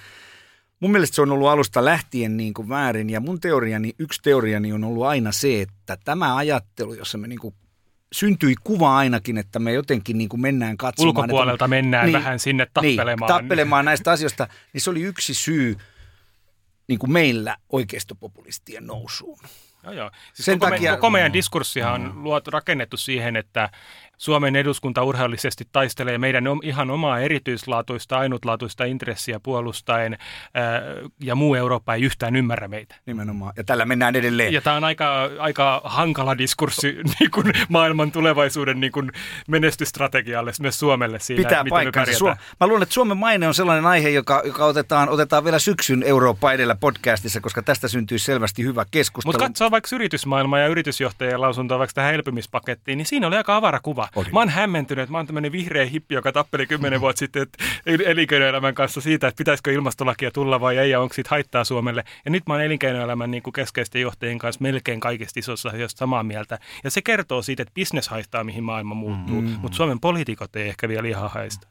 Mun mielestä se on ollut alusta lähtien niin kuin väärin ja mun teoriani, yksi teoriani on ollut aina se, että tämä ajattelu, jossa me niin kuin syntyi kuva ainakin, että me jotenkin niin kuin mennään katsomaan. Ulkopuolelta että, mennään niin, vähän sinne tappelemaan. Niin, tappelemaan näistä asioista, niin se oli yksi syy niin kuin meillä oikeistopopulistien nousuun. Joo, joo. Siis Sen koko, takia, koko meidän diskurssihan on mm. luot, rakennettu siihen, että Suomen eduskunta urheillisesti taistelee meidän ihan omaa erityislaatuista, ainutlaatuista intressiä puolustaen, ää, ja muu Eurooppa ei yhtään ymmärrä meitä. Nimenomaan, ja tällä mennään edelleen. Ja tämä on aika, aika hankala diskurssi (laughs) niin kuin maailman tulevaisuuden niin kuin menestysstrategialle myös Suomelle siinä, Pitää miten paikkansa. Suom- Mä luulen, että Suomen maine on sellainen aihe, joka, joka otetaan, otetaan vielä syksyn Eurooppa edellä podcastissa, koska tästä syntyy selvästi hyvä keskustelu. Mutta katsoo vaikka yritysmaailmaa ja yritysjohtajien lausuntoa vaikka tähän elpymispakettiin, niin siinä oli aika avara kuva. Oli. Mä oon hämmentynyt, että mä oon tämmöinen vihreä hippi, joka tappeli kymmenen vuotta sitten elinkeinoelämän kanssa siitä, että pitäisikö ilmastolakia tulla vai ei ja onko siitä haittaa Suomelle. Ja nyt mä oon elinkeinoelämän niin kuin keskeisten johtajien kanssa melkein kaikista isossa asioista samaa mieltä. Ja se kertoo siitä, että bisnes haittaa, mihin maailma muuttuu, mm-hmm. mutta Suomen poliitikot ei ehkä vielä ihan haista.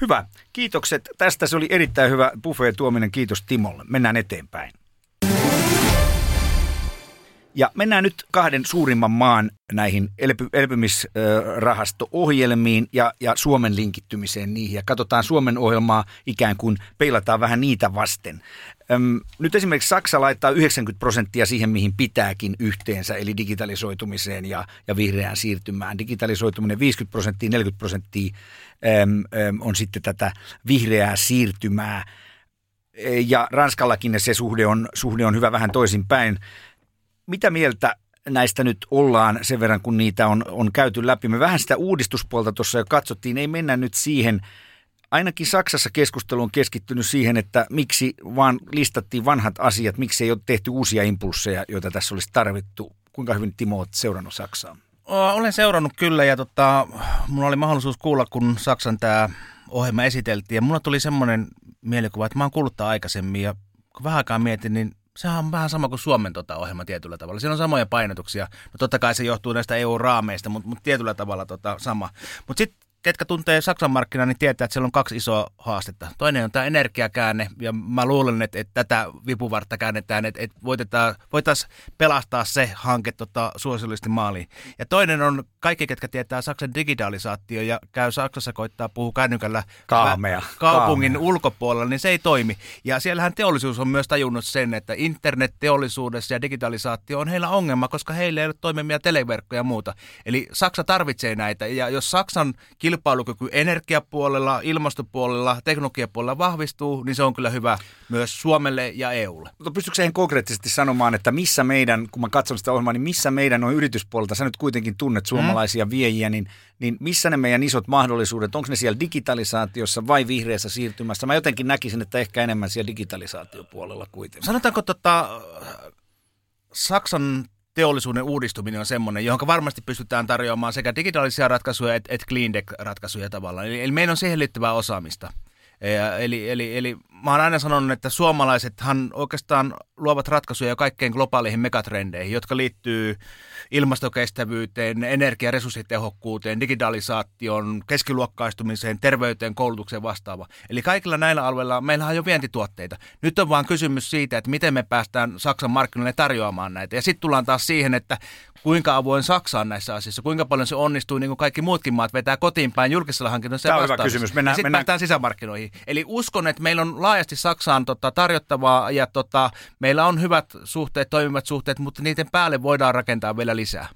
Hyvä. Kiitokset. Tästä se oli erittäin hyvä buffet tuominen. Kiitos Timolle. Mennään eteenpäin. Ja mennään nyt kahden suurimman maan näihin elpy, elpymisrahasto-ohjelmiin ja, ja Suomen linkittymiseen niihin. Ja katsotaan Suomen ohjelmaa ikään kuin peilataan vähän niitä vasten. Öm, nyt esimerkiksi Saksa laittaa 90 prosenttia siihen, mihin pitääkin yhteensä, eli digitalisoitumiseen ja, ja vihreään siirtymään. Digitalisoituminen 50 prosenttia, 40 prosenttia öm, öm, on sitten tätä vihreää siirtymää. Ja Ranskallakin se suhde on, suhde on hyvä vähän toisinpäin mitä mieltä näistä nyt ollaan sen verran, kun niitä on, on käyty läpi? Me vähän sitä uudistuspuolta tuossa jo katsottiin, ei mennä nyt siihen. Ainakin Saksassa keskustelu on keskittynyt siihen, että miksi vaan listattiin vanhat asiat, miksi ei ole tehty uusia impulseja, joita tässä olisi tarvittu. Kuinka hyvin Timo olet seurannut Saksaa? Olen seurannut kyllä ja tota, mulla oli mahdollisuus kuulla, kun Saksan tämä ohjelma esiteltiin. Ja mulla tuli semmoinen mielikuva, että mä oon kuullut aikaisemmin ja kun vähän aikaa mietin, niin sehän on vähän sama kuin Suomen tota ohjelma tietyllä tavalla. Siinä on samoja painotuksia. No totta kai se johtuu näistä EU-raameista, mutta, mutta tietyllä tavalla tota sama. Mutta sitten ketkä tuntee Saksan markkinaa, niin tietää, että siellä on kaksi isoa haastetta. Toinen on tämä energiakäänne, ja mä luulen, että, että tätä vipuvartta käännetään, että, että voitaisiin pelastaa se hanke tota, suosillisesti maaliin. Ja toinen on kaikki, ketkä tietää Saksan digitalisaatio, ja käy Saksassa koittaa puhua kännykällä Kaamea. kaupungin Kaamea. ulkopuolella, niin se ei toimi. Ja siellähän teollisuus on myös tajunnut sen, että internet-teollisuudessa ja digitalisaatio on heillä ongelma, koska heillä ei ole toimivia televerkkoja ja muuta. Eli Saksa tarvitsee näitä, ja jos Saksan kilpailukyky energiapuolella, ilmastopuolella, teknologiapuolella vahvistuu, niin se on kyllä hyvä myös Suomelle ja EUlle. Mutta pystytkö siihen konkreettisesti sanomaan, että missä meidän, kun mä katson sitä ohjelmaa, niin missä meidän on yrityspuolelta, sä nyt kuitenkin tunnet suomalaisia mm. viejiä, niin, niin missä ne meidän isot mahdollisuudet, onko ne siellä digitalisaatiossa vai vihreässä siirtymässä? Mä jotenkin näkisin, että ehkä enemmän siellä digitalisaatiopuolella kuitenkin. Sanotaanko tota, Saksan teollisuuden uudistuminen on semmoinen, johon varmasti pystytään tarjoamaan sekä digitaalisia ratkaisuja että et clean tech-ratkaisuja tavallaan. Eli, eli meillä on siihen liittyvää osaamista. Ja, eli, eli, eli mä oon aina sanonut, että suomalaisethan oikeastaan luovat ratkaisuja kaikkein globaaleihin megatrendeihin, jotka liittyy ilmastokestävyyteen, energiaresurssitehokkuuteen, digitalisaation, keskiluokkaistumiseen, terveyteen, koulutukseen vastaava. Eli kaikilla näillä alueilla meillä on jo vientituotteita. Nyt on vaan kysymys siitä, että miten me päästään Saksan markkinoille tarjoamaan näitä. Ja sitten tullaan taas siihen, että kuinka avoin Saksa on näissä asioissa, kuinka paljon se onnistuu, niin kuin kaikki muutkin maat vetää kotiin päin julkisella hankinnoissa. Tämä on hyvä kysymys. Mennään, sitten mennään... päästään sisämarkkinoihin. Eli uskon, että meillä on laajasti Saksaan tota, tarjottavaa ja tota, meillä on hyvät suhteet, toimivat suhteet, mutta niiden päälle voidaan rakentaa vielä lisää.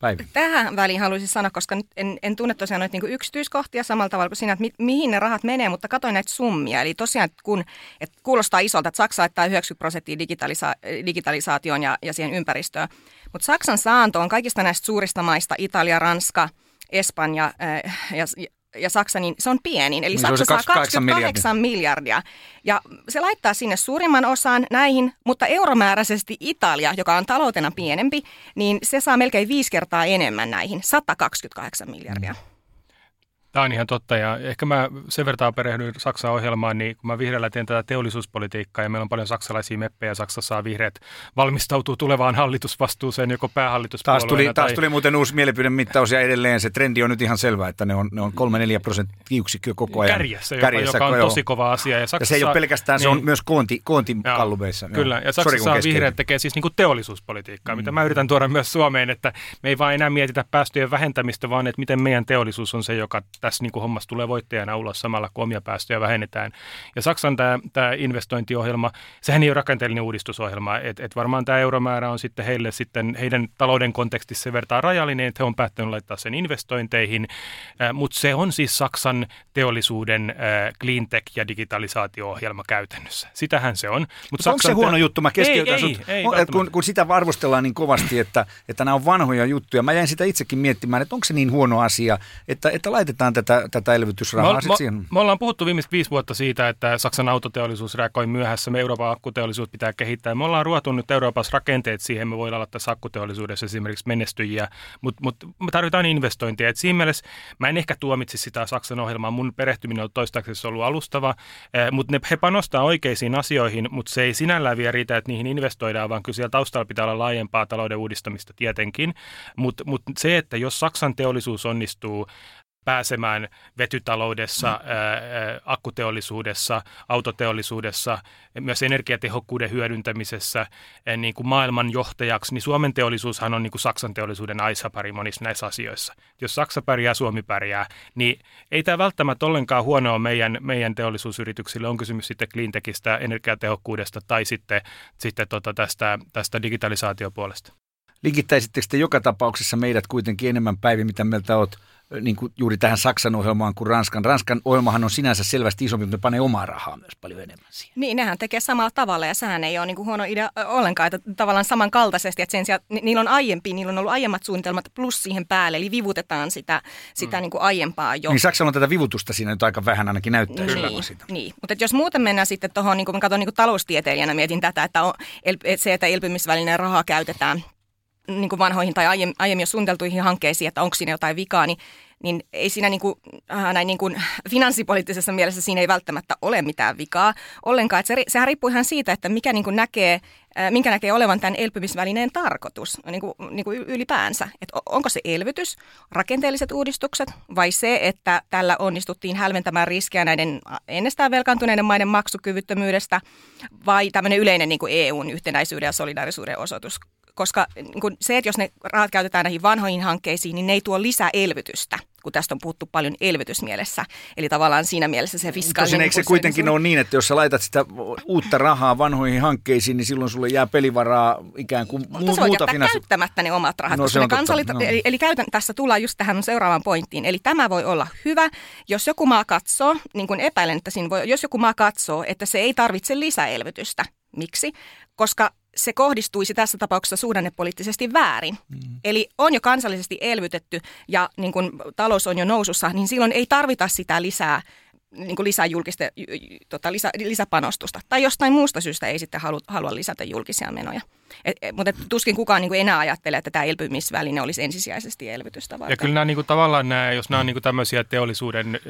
Päivi. Tähän väliin haluaisin sanoa, koska nyt en, en tunne tosiaan noita niin yksityiskohtia samalla tavalla kuin siinä, että mi, mihin ne rahat menee, mutta katsoin näitä summia. Eli tosiaan, kun että kuulostaa isolta, että Saksa laittaa 90 prosenttia digitalisa- digitalisaatioon ja, ja siihen ympäristöön. Mutta Saksan saanto on kaikista näistä suurista maista, Italia, Ranska, Espanja äh, ja, ja Saksa, niin se on pienin. Eli Niin Saksa saa 28 28 miljardia. Ja se laittaa sinne suurimman osan näihin, mutta euromääräisesti Italia, joka on taloutena pienempi, niin se saa melkein viisi kertaa enemmän näihin, 128 miljardia. Tämä on ihan totta ja ehkä mä sen verran perehdyin Saksan ohjelmaan, niin kun mä vihreällä teen tätä teollisuuspolitiikkaa ja meillä on paljon saksalaisia meppejä Saksassa saa vihreät valmistautuu tulevaan hallitusvastuuseen joko päähallituspuolueena Taas tuli, tai... taas tuli muuten uusi mielipidemittaus ja edelleen se trendi on nyt ihan selvä, että ne on, ne on 3-4 prosenttiyksikköä koko ajan. Kärjessä, jopa, Kärjessä joka on joo. tosi kova asia. Ja, Saksassa, Ja se ei ole pelkästään, se on niin. myös koonti, koonti Joo, kallubeissa. Kyllä, ja Saksassa vihreät tekee siis niinku teollisuuspolitiikkaa, mm. mitä mä yritän tuoda myös Suomeen, että me ei vaan enää mietitä päästöjen vähentämistä, vaan että miten meidän teollisuus on se, joka tässä niinku hommassa tulee voittajana ulos samalla, kun omia päästöjä vähennetään. Ja Saksan tämä, tämä investointiohjelma, sehän ei ole rakenteellinen uudistusohjelma, että et varmaan tämä euromäärä on sitten heille sitten heidän talouden kontekstissa sen verran rajallinen, että he on päättänyt laittaa sen investointeihin, äh, mutta se on siis Saksan teollisuuden äh, clean tech ja digitalisaatio-ohjelma käytännössä. Sitähän se on. Mut Mutta onko se huono juttu? Mä keskeytän ei, sut. ei, ei, On- kun, kun sitä arvostellaan niin kovasti, että, että nämä on vanhoja juttuja. Mä jäin sitä itsekin miettimään, että onko se niin huono asia, että, että laitetaan tätä, tätä elvytysrahaa Me, sit me, siihen. me ollaan puhuttu viimeiset viisi vuotta siitä, että Saksan autoteollisuus reagoi myöhässä, me Euroopan akkuteollisuus pitää kehittää. Me ollaan ruotu nyt Euroopassa rakenteet siihen, me voidaan olla tässä akkuteollisuudessa esimerkiksi menestyjiä, mutta mut, me tarvitaan investointia. Et siinä mielessä mä en ehkä tuomitsi sitä Saksan ohjelmaa, mun perehtyminen on toistaiseksi ollut alustava, eh, mutta he panostaa oikeisiin asioihin, mutta se ei sinällään vielä riitä, että niihin investoidaan, vaan kyllä siellä taustalla pitää olla laajempaa talouden uudistamista tietenkin. Mutta mut se, että jos Saksan teollisuus onnistuu pääsemään vetytaloudessa, ää, ää, akkuteollisuudessa, autoteollisuudessa, myös energiatehokkuuden hyödyntämisessä ää, niin kuin maailman johtajaksi, niin Suomen teollisuushan on niin kuin Saksan teollisuuden aisapari monissa näissä asioissa. Jos Saksa pärjää, Suomi pärjää, niin ei tämä välttämättä ollenkaan huonoa meidän, meidän teollisuusyrityksille. On kysymys sitten cleantechistä, energiatehokkuudesta tai sitten, sitten tota tästä, tästä digitalisaatiopuolesta. Linkittäisittekö te joka tapauksessa meidät kuitenkin enemmän päivi, mitä meiltä oot niin kuin juuri tähän Saksan ohjelmaan kuin Ranskan. Ranskan ohjelmahan on sinänsä selvästi isompi, mutta ne panee omaa rahaa myös paljon enemmän siihen. Niin, nehän tekee samalla tavalla ja sehän ei ole niin kuin huono idea ollenkaan, että tavallaan samankaltaisesti, että sen sijaan ni- niillä on aiempi, niillä on ollut aiemmat suunnitelmat plus siihen päälle, eli vivutetaan sitä, sitä mm. niin kuin aiempaa jo. Niin Saksalla on tätä vivutusta siinä nyt aika vähän ainakin näyttää Niin, sitä. niin. mutta jos muuten mennään sitten tuohon, niin kuin mä katson niin kuin taloustieteilijänä, mietin tätä, että on, el, se, että elpymisvälineen rahaa käytetään niin kuin vanhoihin tai aiemmin, aiemmin jo suunniteltuihin hankkeisiin, että onko siinä jotain vikaa, niin niin ei siinä niin kuin, äh, näin niin kuin finanssipoliittisessa mielessä siinä ei välttämättä ole mitään vikaa ollenkaan. Että se, sehän riippuu ihan siitä, että mikä niin kuin näkee, äh, minkä näkee olevan tämän elpymisvälineen tarkoitus niin kuin, niin kuin ylipäänsä. Että onko se elvytys, rakenteelliset uudistukset vai se, että tällä onnistuttiin hälventämään riskejä näiden ennestään velkaantuneiden maiden maksukyvyttömyydestä vai tämmöinen yleinen niin kuin EUn yhtenäisyyden ja solidaarisuuden osoitus koska niin kun se, että jos ne rahat käytetään näihin vanhoihin hankkeisiin, niin ne ei tuo lisää elvytystä, kun tästä on puhuttu paljon elvytysmielessä. Eli tavallaan siinä mielessä se fiskaalinen... Tosin eikö se kuitenkin ole niin, että jos sä laitat sitä uutta rahaa vanhoihin hankkeisiin, niin silloin sulle jää pelivaraa ikään kuin Mutta mu- voi muuta finanssi... käyttämättä ne omat rahat. No, se ne kansallit, no. eli, eli käytän, tässä tullaan just tähän seuraavaan pointtiin. Eli tämä voi olla hyvä, jos joku maa katsoo, niin kuin epäilen, että siinä voi, jos joku maa katsoo, että se ei tarvitse lisäelvytystä. Miksi? Koska se kohdistuisi tässä tapauksessa suhdannepoliittisesti väärin. Mm. Eli on jo kansallisesti elvytetty ja niin kun talous on jo nousussa, niin silloin ei tarvita sitä lisää niin kuin lisää julkista, tota, lisä, lisäpanostusta. Tai jostain muusta syystä ei sitten halua, halua lisätä julkisia menoja. Et, et, mutta et, tuskin kukaan niin kuin enää ajattelee, että tämä elpymisväline olisi ensisijaisesti elvytystä varten. Ja kyllä nämä niin kuin, tavallaan nämä, jos nämä on niin kuin tämmöisiä teollisuuden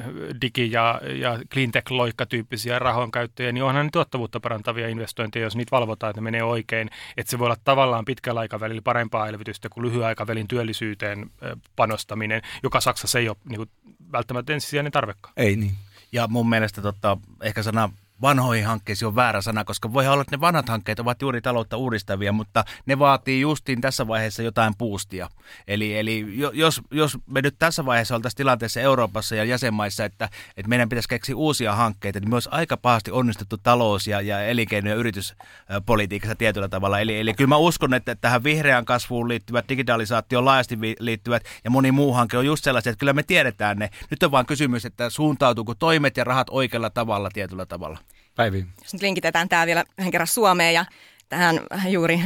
digi- ja, ja cleantech-loikkatyyppisiä rahankäyttöjä, niin onhan ne tuottavuutta parantavia investointeja, jos niitä valvotaan, että ne menee oikein. Että se voi olla tavallaan pitkällä aikavälillä parempaa elvytystä kuin lyhyen aikavälin työllisyyteen panostaminen, joka Saksassa ei ole niin kuin, välttämättä ensisijainen tarvekaan. Ei niin. Ja mun mielestä tota, ehkä sana vanhoihin hankkeisiin on väärä sana, koska voi olla, että ne vanhat hankkeet ovat juuri taloutta uudistavia, mutta ne vaatii justiin tässä vaiheessa jotain puustia. Eli, eli jos, jos me nyt tässä vaiheessa oltaisiin tilanteessa Euroopassa ja jäsenmaissa, että, että meidän pitäisi keksiä uusia hankkeita, niin myös aika pahasti onnistuttu talous- ja, ja elinkeino- ja yrityspolitiikassa tietyllä tavalla. Eli, eli kyllä mä uskon, että tähän vihreään kasvuun liittyvät, digitalisaatioon laajasti liittyvät ja moni muu hanke on just sellaisia, että kyllä me tiedetään ne. Nyt on vaan kysymys, että suuntautuuko toimet ja rahat oikealla tavalla tietyllä tavalla. Päivi. Jos nyt linkitetään tämä vielä yhden kerran Suomeen ja tähän juuri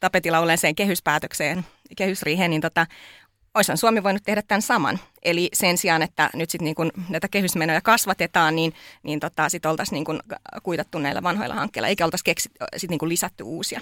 tapetilla olleeseen kehyspäätökseen, kehysriiheen, niin tota, Oishan Suomi voinut tehdä tämän saman. Eli sen sijaan, että nyt sitten niin kun näitä kehysmenoja kasvatetaan, niin, niin tota, sitten oltaisiin niin kun kuitattu näillä vanhoilla hankkeilla, eikä oltaisi keksit, sit niin kun lisätty uusia.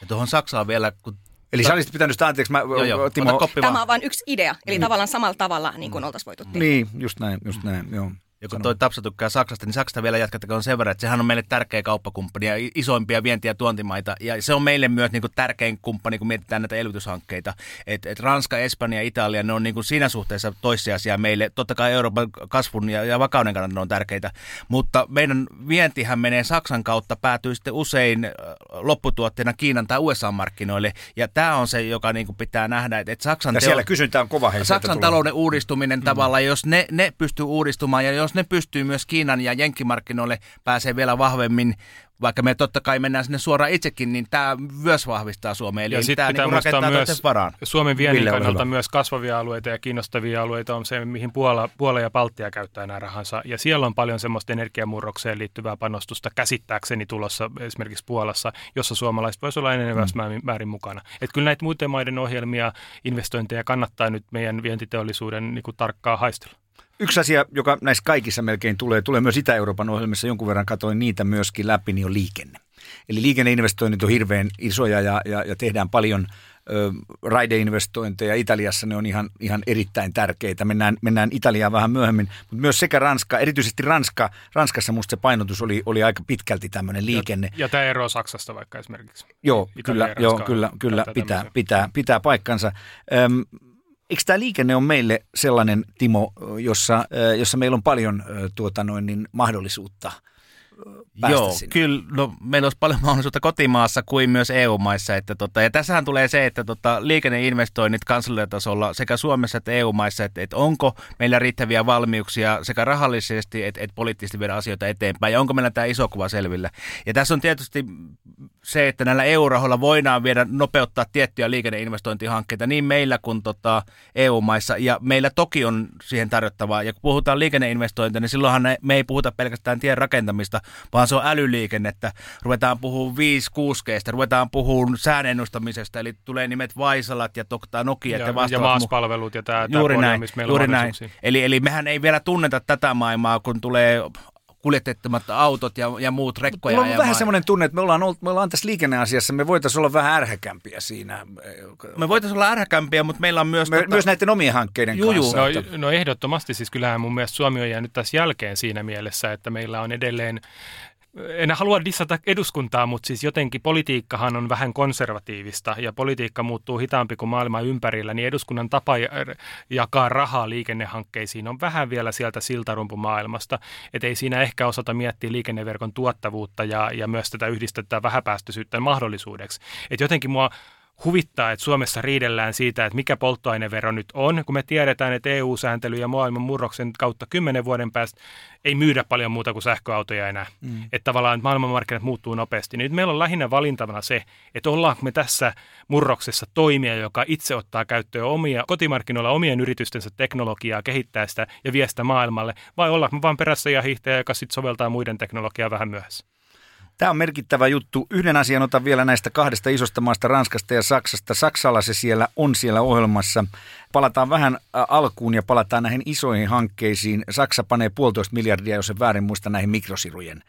Ja tuohon Saksaan vielä, kun Eli sä olisit pitänyt sitä, anteeksi, mä, Joo, joo. Timo, Tämä vaan. on vain yksi idea, eli mm. tavallaan samalla tavalla niin kuin oltaisiin voitu tehdä. Niin, just näin, just näin, joo. Ja kun toi Tapsa tykkää Saksasta, niin Saksasta vielä jatkettakoon sen verran, että sehän on meille tärkeä kauppakumppani ja isoimpia vienti- ja tuontimaita. Ja se on meille myös niin kuin tärkein kumppani, kun mietitään näitä elvytyshankkeita. Et, et Ranska, Espanja ja Italia, ne on niin kuin siinä suhteessa toissijaisia meille. Totta kai Euroopan kasvun ja, ja vakauden kannalta ne on tärkeitä. Mutta meidän vientihän menee Saksan kautta, päätyy sitten usein lopputuotteena Kiinan tai USA-markkinoille. Ja tämä on se, joka niin kuin pitää nähdä, että et Saksan Ja teo- siellä kysyntä on kova. Saksan talouden uudistuminen mm. tavallaan, jos ne, ne pystyy uudistumaan ja jos ne pystyy myös Kiinan ja Jenkkimarkkinoille pääsee vielä vahvemmin, vaikka me totta kai mennään sinne suoraan itsekin, niin tämä myös vahvistaa Suomea. Eli Ja sitten pitää niinku muistaa rakentaa myös varaan. Suomen viennin Ville, kannalta myös kasvavia alueita ja kiinnostavia alueita on se, mihin Puola, Puola ja Baltia käyttää nämä rahansa. Ja siellä on paljon semmoista energiamurrokseen liittyvää panostusta käsittääkseni tulossa esimerkiksi Puolassa, jossa suomalaiset voisivat olla enenevässä mm. määrin mukana. Että kyllä näitä muiden maiden ohjelmia, investointeja kannattaa nyt meidän vientiteollisuuden niin kuin tarkkaa haistella. Yksi asia, joka näissä kaikissa melkein tulee, tulee myös Itä-Euroopan ohjelmissa, jonkun verran katoin niitä myöskin läpi, niin on liikenne. Eli liikenneinvestoinnit on hirveän isoja ja, ja, ja tehdään paljon ö, raideinvestointeja. Italiassa ne on ihan, ihan erittäin tärkeitä. Mennään, mennään Italiaan vähän myöhemmin, mutta myös sekä Ranska, erityisesti Ranska, Ranskassa musta se painotus oli, oli aika pitkälti tämmöinen liikenne. Ja, ja tämä ero Saksasta vaikka esimerkiksi. Joo, Italia kyllä, joo, kyllä, kyllä pitää, tämmöisiä. pitää, pitää paikkansa. Öm, eikö tämä liikenne on meille sellainen, Timo, jossa, ö, jossa meillä on paljon ö, tuota noin, niin mahdollisuutta ö, päästä Joo, sinne? kyllä. No, meillä olisi paljon (laughs) mahdollisuutta kotimaassa kuin myös EU-maissa. Että tota, ja tässähän tulee se, että tota, liikenneinvestoinnit kansallisella sekä Suomessa että EU-maissa, että, että onko meillä riittäviä valmiuksia sekä rahallisesti että, että poliittisesti viedä asioita eteenpäin ja onko meillä tämä iso kuva selvillä. Ja tässä on tietysti se, että näillä EU-rahoilla voidaan viedä nopeuttaa tiettyjä liikenneinvestointihankkeita niin meillä kuin tota EU-maissa. Ja meillä toki on siihen tarjottavaa. Ja kun puhutaan liikenneinvestointeja, niin silloinhan me ei puhuta pelkästään tien rakentamista, vaan se on älyliikennettä. Ruvetaan puhumaan 5 6 ruvetaan puhumaan säänennustamisesta, eli tulee nimet Vaisalat ja Tokta Nokia ja, Ja, vastaavat. ja maaspalvelut ja tämä, Juuri tämä näin, juuri on näin. Eli, eli mehän ei vielä tunneta tätä maailmaa, kun tulee kuljetettomat autot ja, ja muut rekkoja. Mulla on ja vähän maa- semmoinen tunne, että me ollaan, ollut, me ollaan tässä liikenneasiassa, me voitaisiin olla vähän ärhäkämpiä siinä. Me voitaisiin olla ärhäkämpiä, mutta meillä on myös... Me, Myös näiden omien hankkeiden juu. kanssa. No, että- no ehdottomasti, siis kyllähän mun mielestä Suomi on jäänyt tässä jälkeen siinä mielessä, että meillä on edelleen en halua dissata eduskuntaa, mutta siis jotenkin politiikkahan on vähän konservatiivista ja politiikka muuttuu hitaampi kuin maailma ympärillä, niin eduskunnan tapa ja- jakaa rahaa liikennehankkeisiin on vähän vielä sieltä siltarumpumaailmasta. Että ei siinä ehkä osata miettiä liikenneverkon tuottavuutta ja, ja myös tätä yhdistettä vähäpäästöisyyttä mahdollisuudeksi. Että jotenkin mua huvittaa, että Suomessa riidellään siitä, että mikä polttoainevero nyt on, kun me tiedetään, että EU-sääntely ja maailman murroksen kautta kymmenen vuoden päästä ei myydä paljon muuta kuin sähköautoja enää. Mm. Että tavallaan maailmanmarkkinat muuttuu nopeasti. Nyt meillä on lähinnä valintavana se, että ollaanko me tässä murroksessa toimija, joka itse ottaa käyttöön omia kotimarkkinoilla omien yritystensä teknologiaa, kehittää sitä ja vie sitä maailmalle, vai ollaanko me vaan perässä ja hiihtäjä, joka sitten soveltaa muiden teknologiaa vähän myöhässä. Tämä on merkittävä juttu. Yhden asian otan vielä näistä kahdesta isosta maasta, Ranskasta ja Saksasta. Saksalla se siellä on siellä ohjelmassa. Palataan vähän alkuun ja palataan näihin isoihin hankkeisiin. Saksa panee puolitoista miljardia, jos en väärin muista, näihin mikrosirujen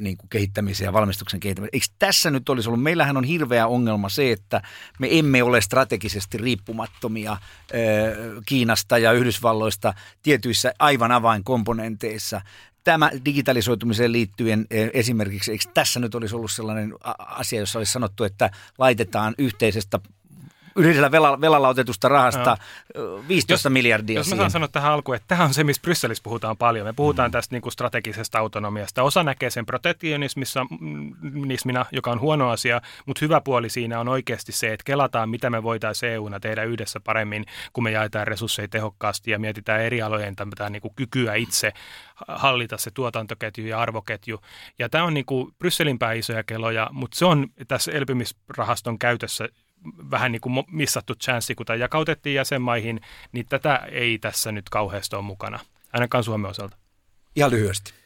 niin kuin kehittämiseen ja valmistuksen kehittämiseen. Eikö tässä nyt olisi ollut? Meillähän on hirveä ongelma se, että me emme ole strategisesti riippumattomia Kiinasta ja Yhdysvalloista tietyissä aivan avainkomponenteissa tämä digitalisoitumiseen liittyen eh, esimerkiksi, eikö tässä nyt olisi ollut sellainen asia, jossa olisi sanottu, että laitetaan yhteisestä yhdellä velalla, velalla otetusta rahasta ö, 15 Jos- miljardia Jos mä siihen. saan sanoa tähän alkuun, että tämä on se, mistä Brysselissä puhutaan paljon. Me puhutaan mm. tästä niin kuin strategisesta autonomiasta. Osa näkee sen protektionismina, joka on huono asia, mutta hyvä puoli siinä on oikeasti se, että kelataan, mitä me voitaisiin EUna tehdä yhdessä paremmin, kun me jaetaan resursseja tehokkaasti ja mietitään eri alojen tämmöistä niin kuin kykyä itse hallita se tuotantoketju ja arvoketju. Ja tämä on niin kuin Brysselin päin isoja keloja, mutta se on tässä elpymisrahaston käytössä vähän niin kuin missattu chanssi, kun tämä jakautettiin jäsenmaihin, niin tätä ei tässä nyt kauheasti ole mukana, ainakaan Suomen osalta. Ihan lyhyesti.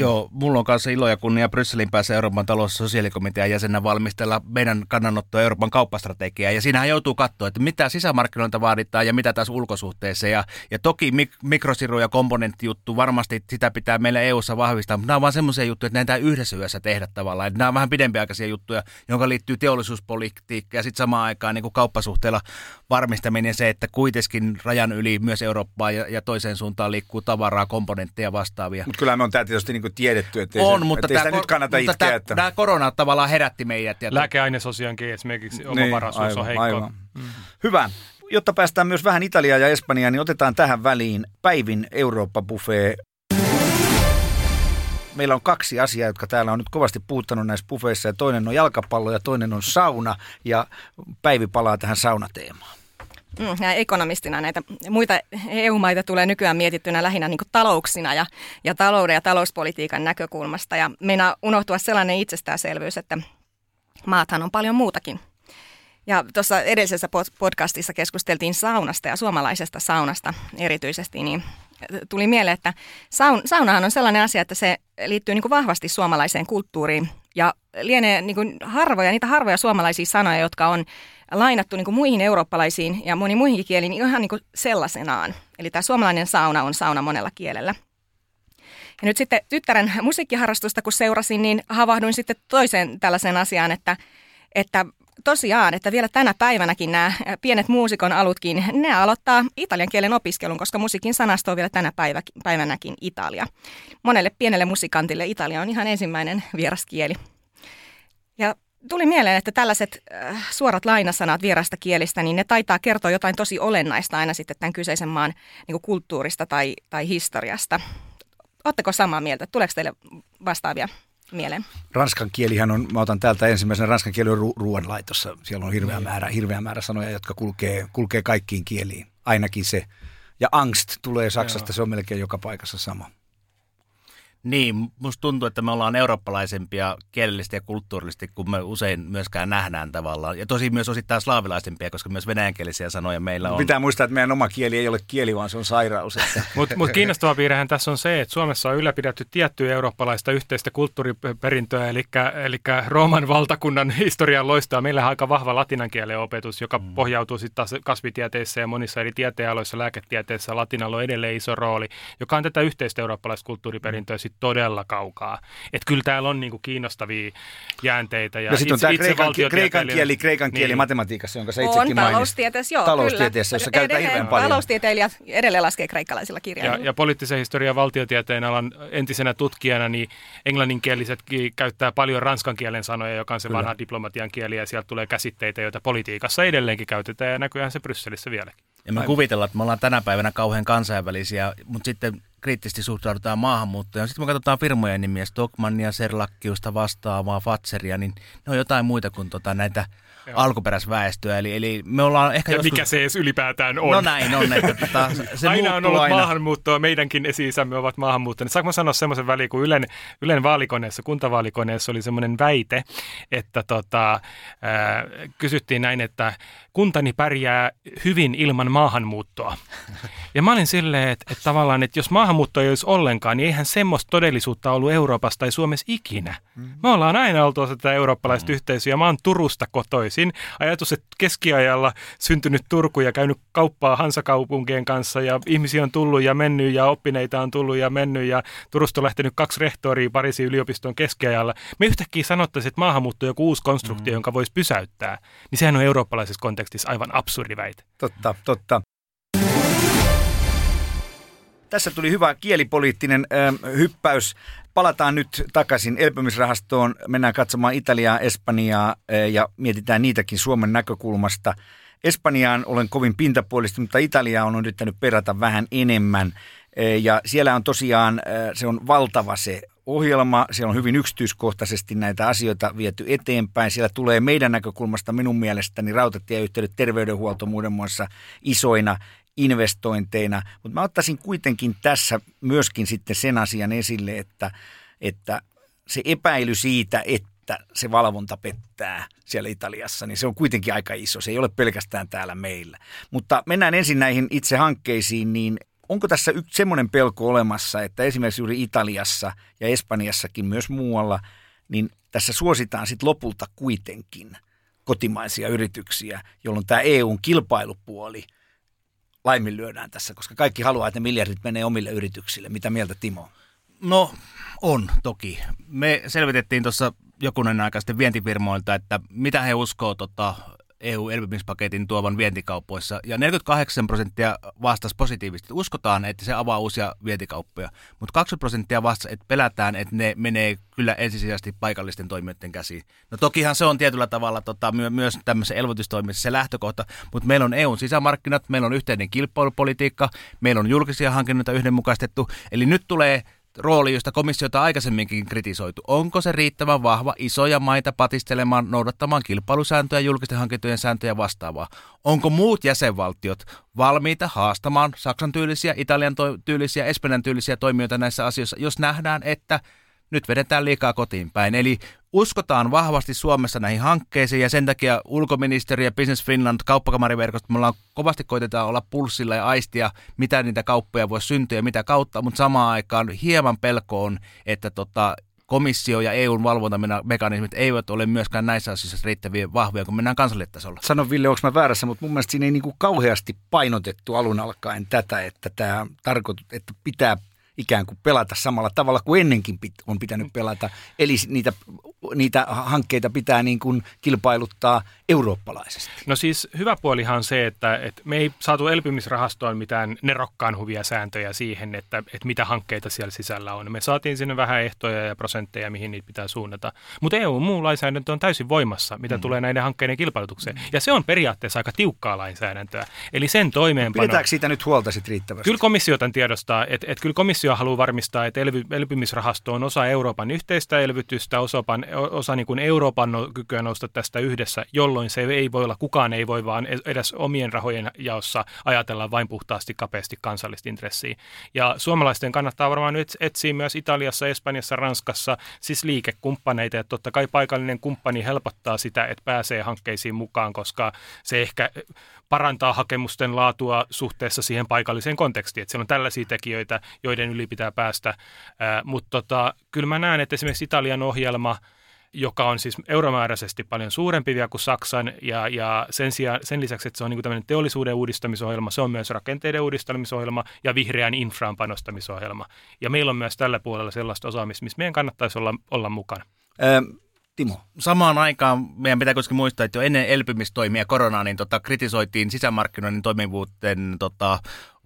Joo, mulla on kanssa ilo ja kunnia Brysselin päässä Euroopan talous- ja sosiaalikomitean jäsenä valmistella meidän kannanottoa Euroopan kauppastrategiaa. Ja siinähän joutuu katsoa, että mitä sisämarkkinoilta vaaditaan ja mitä taas ulkosuhteissa. Ja, ja toki mik- mikrosiru- ja komponenttijuttu, varmasti sitä pitää meillä EU-ssa vahvistaa, mutta nämä on vaan semmoisia juttuja, että näitä yhdessä yössä tehdä tavallaan. Että nämä on vähän pidempiaikaisia juttuja, jonka liittyy teollisuuspolitiikka ja sitten samaan aikaan niin kuin kauppasuhteella varmistaminen se, että kuitenkin rajan yli myös Eurooppaan ja, ja toiseen suuntaan liikkuu tavaraa, komponentteja vastaavia. Mutta kyllä me on tämä tietysti niin kuin tiedetty, että On, se, mutta ettei sitä tämä, nyt kannata mutta itkeä. tämä, Että... tämä korona tavallaan herätti meidät. Ja Lääkeainesosiaankin esimerkiksi omavaraisuus Niin, on heikko. aivan. Hyvä. Jotta päästään myös vähän Italiaan ja Espanjaan, niin otetaan tähän väliin Päivin Eurooppa-buffet. Meillä on kaksi asiaa, jotka täällä on nyt kovasti puhuttanut näissä buffeissa. Ja toinen on jalkapallo ja toinen on sauna. Ja Päivi palaa tähän saunateemaan. Mm, näin ekonomistina näitä muita EU-maita tulee nykyään mietittynä lähinnä niin talouksina ja, ja talouden ja talouspolitiikan näkökulmasta. Ja meinaa unohtua sellainen itsestäänselvyys, että maathan on paljon muutakin. Ja tuossa edellisessä pod- podcastissa keskusteltiin saunasta ja suomalaisesta saunasta erityisesti, niin tuli mieleen, että saun, saunahan on sellainen asia, että se liittyy niin vahvasti suomalaiseen kulttuuriin ja lienee niin kuin harvoja, niitä harvoja suomalaisia sanoja, jotka on lainattu niin kuin muihin eurooppalaisiin ja moniin muihinkin kieliin ihan niin kuin sellaisenaan. Eli tämä suomalainen sauna on sauna monella kielellä. Ja nyt sitten tyttären musiikkiharrastusta kun seurasin, niin havahduin sitten toiseen tällaiseen asiaan, että, että tosiaan, että vielä tänä päivänäkin nämä pienet muusikon alutkin, ne aloittaa italian kielen opiskelun, koska musiikin sanasto on vielä tänä päivä, päivänäkin Italia. Monelle pienelle musikantille Italia on ihan ensimmäinen vieraskieli. Ja tuli mieleen, että tällaiset äh, suorat lainasanat vierasta kielistä, niin ne taitaa kertoa jotain tosi olennaista aina sitten tämän kyseisen maan niin kulttuurista tai, tai historiasta. Oletteko samaa mieltä? Tuleeko teille vastaavia mieleen? Ranskan kielihän on, mä otan täältä ensimmäisen, ranskan kieli on ru- ruoanlaitossa. Siellä on hirveä määrä, hirveä määrä sanoja, jotka kulkee, kulkee kaikkiin kieliin. Ainakin se. Ja angst tulee Saksasta, Joo. se on melkein joka paikassa sama. Niin, musta tuntuu, että me ollaan eurooppalaisempia kielellisesti ja kulttuurillisesti, kun me usein myöskään nähdään tavallaan. Ja tosi myös osittain slaavilaisempia, koska myös venäjänkielisiä sanoja meillä on. Pitää muistaa, että meidän oma kieli ei ole kieli, vaan se on sairaus. (laughs) Että. Mutta mut kiinnostava piirrehän tässä on se, että Suomessa on ylläpidetty tiettyä eurooppalaista yhteistä kulttuuriperintöä, eli, eli Rooman valtakunnan (laughs) historian loistoa. Meillä on aika vahva latinan kielen opetus, joka mm. pohjautuu sitten taas kasvitieteissä ja monissa eri tieteenaloissa, lääketieteessä. Latinalla on edelleen iso rooli, joka on tätä yhteistä eurooppalaista kulttuuriperintöä. Sitten todella kaukaa. Että kyllä täällä on niinku kiinnostavia jäänteitä. Ja, Ja sitten on tämä kreikan, valtiotieteilijänä- kreikan kieli, kreikan kieli niin. matematiikassa, jonka sä On itsekin mainitsit. taloustieteessä, joo, Taloustieteessä, kyllä. jossa käytetään Edelleen hirveän paljon. Taloustieteilijät edelleen laskee kreikkalaisilla Ja, kirjaimilla. ja poliittisen historian ja valtiotieteen alan entisenä tutkijana, niin englanninkielisetkin käyttää paljon ranskan kielen sanoja, joka on se Kyllä. vanha diplomatian kieli, ja sieltä tulee käsitteitä, joita politiikassa edelleenkin käytetään, ja näkyään se Brysselissä vieläkin. Ja me kuvitellaan, että me ollaan tänä päivänä kauhean kansainvälisiä, mutta sitten kriittisesti suhtaudutaan maahanmuuttoon. Sitten kun katsotaan firmojen nimiä, Stockmannia, Serlakkiusta, vastaavaa, Fatseria, niin ne on jotain muita kuin tota näitä Joo. alkuperäisväestöä. Eli, eli me ollaan ehkä Ja joskus... mikä se edes ylipäätään on. No näin on, että tota, se aina on ollut aina. maahanmuuttoa, meidänkin esi-isämme ovat maahanmuuttaneet. Saanko mä sanoa semmoisen väliin, kun Ylen, Ylen vaalikoneessa, kuntavaalikoneessa oli semmoinen väite, että tota, ää, kysyttiin näin, että kuntani pärjää hyvin ilman maahanmuuttoa. Ja mä olin silleen, että, että tavallaan, että jos maahanmuutto ei olisi ollenkaan, niin eihän semmoista todellisuutta ollut Euroopassa tai Suomessa ikinä. Me ollaan aina oltu osa tätä eurooppalaista yhteisöä. Mä oon Turusta kotoisin. Ajatus, että keskiajalla syntynyt Turku ja käynyt kauppaa Hansakaupunkien kanssa ja ihmisiä on tullut ja mennyt ja oppineita on tullut ja mennyt ja Turusta on lähtenyt kaksi rehtoria Pariisin yliopiston keskiajalla. Me yhtäkkiä sanottaisiin, että maahanmuutto on joku uusi konstruktio, jonka voisi pysäyttää. Niin sehän on eurooppalaisessa kontekstissa aivan absurdi väite. Totta, totta. Tässä tuli hyvä kielipoliittinen ö, hyppäys. Palataan nyt takaisin elpymisrahastoon. Mennään katsomaan Italiaa, Espanjaa ö, ja mietitään niitäkin Suomen näkökulmasta. Espanjaan olen kovin pintapuolista, mutta Italiaa on yrittänyt perata vähän enemmän. Ö, Ja siellä on tosiaan, ö, se on valtava se ohjelma. Siellä on hyvin yksityiskohtaisesti näitä asioita viety eteenpäin. Siellä tulee meidän näkökulmasta minun mielestäni rautatieyhteydet, terveydenhuolto muassa isoina investointeina. Mutta mä ottaisin kuitenkin tässä myöskin sitten sen asian esille, että, että se epäily siitä, että se valvonta pettää siellä Italiassa, niin se on kuitenkin aika iso. Se ei ole pelkästään täällä meillä. Mutta mennään ensin näihin itse hankkeisiin, niin onko tässä yksi semmoinen pelko olemassa, että esimerkiksi juuri Italiassa ja Espanjassakin myös muualla, niin tässä suositaan sitten lopulta kuitenkin kotimaisia yrityksiä, jolloin tämä EUn kilpailupuoli laiminlyödään tässä, koska kaikki haluaa, että ne miljardit menee omille yrityksille. Mitä mieltä Timo? No on toki. Me selvitettiin tuossa jokunen aika sitten vientifirmoilta, että mitä he uskoo tota, EU-elpymispaketin tuovan vientikauppoissa. Ja 48 prosenttia vastasi positiivisesti. Uskotaan, että se avaa uusia vientikauppoja. Mutta 20 prosenttia vastasi, että pelätään, että ne menee kyllä ensisijaisesti paikallisten toimijoiden käsiin. No tokihan se on tietyllä tavalla tota, my- myös tämmöisessä elvytystoimissa se lähtökohta, mutta meillä on EUn sisämarkkinat, meillä on yhteinen kilpailupolitiikka, meillä on julkisia hankinnoita yhdenmukaistettu. Eli nyt tulee rooli, josta komissiota aikaisemminkin kritisoitu. Onko se riittävän vahva isoja maita patistelemaan, noudattamaan kilpailusääntöjä, julkisten hankintojen sääntöjä vastaavaa? Onko muut jäsenvaltiot valmiita haastamaan Saksan tyylisiä, Italian tyylisiä, Espanjan tyylisiä toimijoita näissä asioissa, jos nähdään, että nyt vedetään liikaa kotiin päin. Eli uskotaan vahvasti Suomessa näihin hankkeisiin ja sen takia ulkoministeriö Business Finland kauppakamariverkosto, me ollaan kovasti koitetaan olla pulssilla ja aistia, mitä niitä kauppoja voi syntyä ja mitä kautta, mutta samaan aikaan hieman pelko on, että tota, komissio ja EUn valvontamekanismit eivät ole myöskään näissä asioissa riittäviä vahvoja, kun mennään kansallisella tasolla. Sano Ville, onko mä väärässä, mutta mun mielestä siinä ei niin kuin kauheasti painotettu alun alkaen tätä, että tämä tarkoitus, että pitää ikään kuin pelata samalla tavalla kuin ennenkin pit, on pitänyt pelata. Eli niitä, niitä hankkeita pitää niin kuin kilpailuttaa eurooppalaisesti. No siis hyvä puolihan on se, että, että me ei saatu elpymisrahastoon mitään nerokkaan huvia sääntöjä siihen, että, että mitä hankkeita siellä sisällä on. Me saatiin sinne vähän ehtoja ja prosentteja, mihin niitä pitää suunnata. Mutta EU muu lainsäädäntö on täysin voimassa, mitä mm. tulee näiden hankkeiden kilpailutukseen. Ja se on periaatteessa aika tiukkaa lainsäädäntöä. Eli sen toimeenpano... Pidetäänkö siitä nyt huolta sitten riittävästi? Kyllä komissio tämän tiedostaa, että, että kyllä komissio haluaa varmistaa, että elvy, elpymisrahasto on osa Euroopan yhteistä elvytystä, osa, osa niin kuin Euroopan no, kykyä nousta tästä yhdessä, jolloin se ei voi olla, kukaan ei voi vaan edes omien rahojen jaossa ajatella vain puhtaasti kapeasti kansallista intressiä. Ja suomalaisten kannattaa varmaan nyt etsiä myös Italiassa, Espanjassa, Ranskassa siis liikekumppaneita, että totta kai paikallinen kumppani helpottaa sitä, että pääsee hankkeisiin mukaan, koska se ehkä parantaa hakemusten laatua suhteessa siihen paikalliseen kontekstiin. Että siellä on tällaisia tekijöitä, joiden yli pitää päästä. Mutta tota, kyllä mä näen, että esimerkiksi Italian ohjelma joka on siis euromääräisesti paljon suurempi vielä kuin Saksan, ja, ja sen, sijaan, sen lisäksi, että se on niin tämmöinen teollisuuden uudistamisohjelma, se on myös rakenteiden uudistamisohjelma ja vihreän infraan panostamisohjelma. Ja meillä on myös tällä puolella sellaista osaamista, missä meidän kannattaisi olla, olla mukana. Ähm, Timo. Samaan aikaan meidän pitää kuitenkin muistaa, että jo ennen elpymistoimia koronaa, niin tota, kritisoitiin sisämarkkinoiden toimivuuden tota,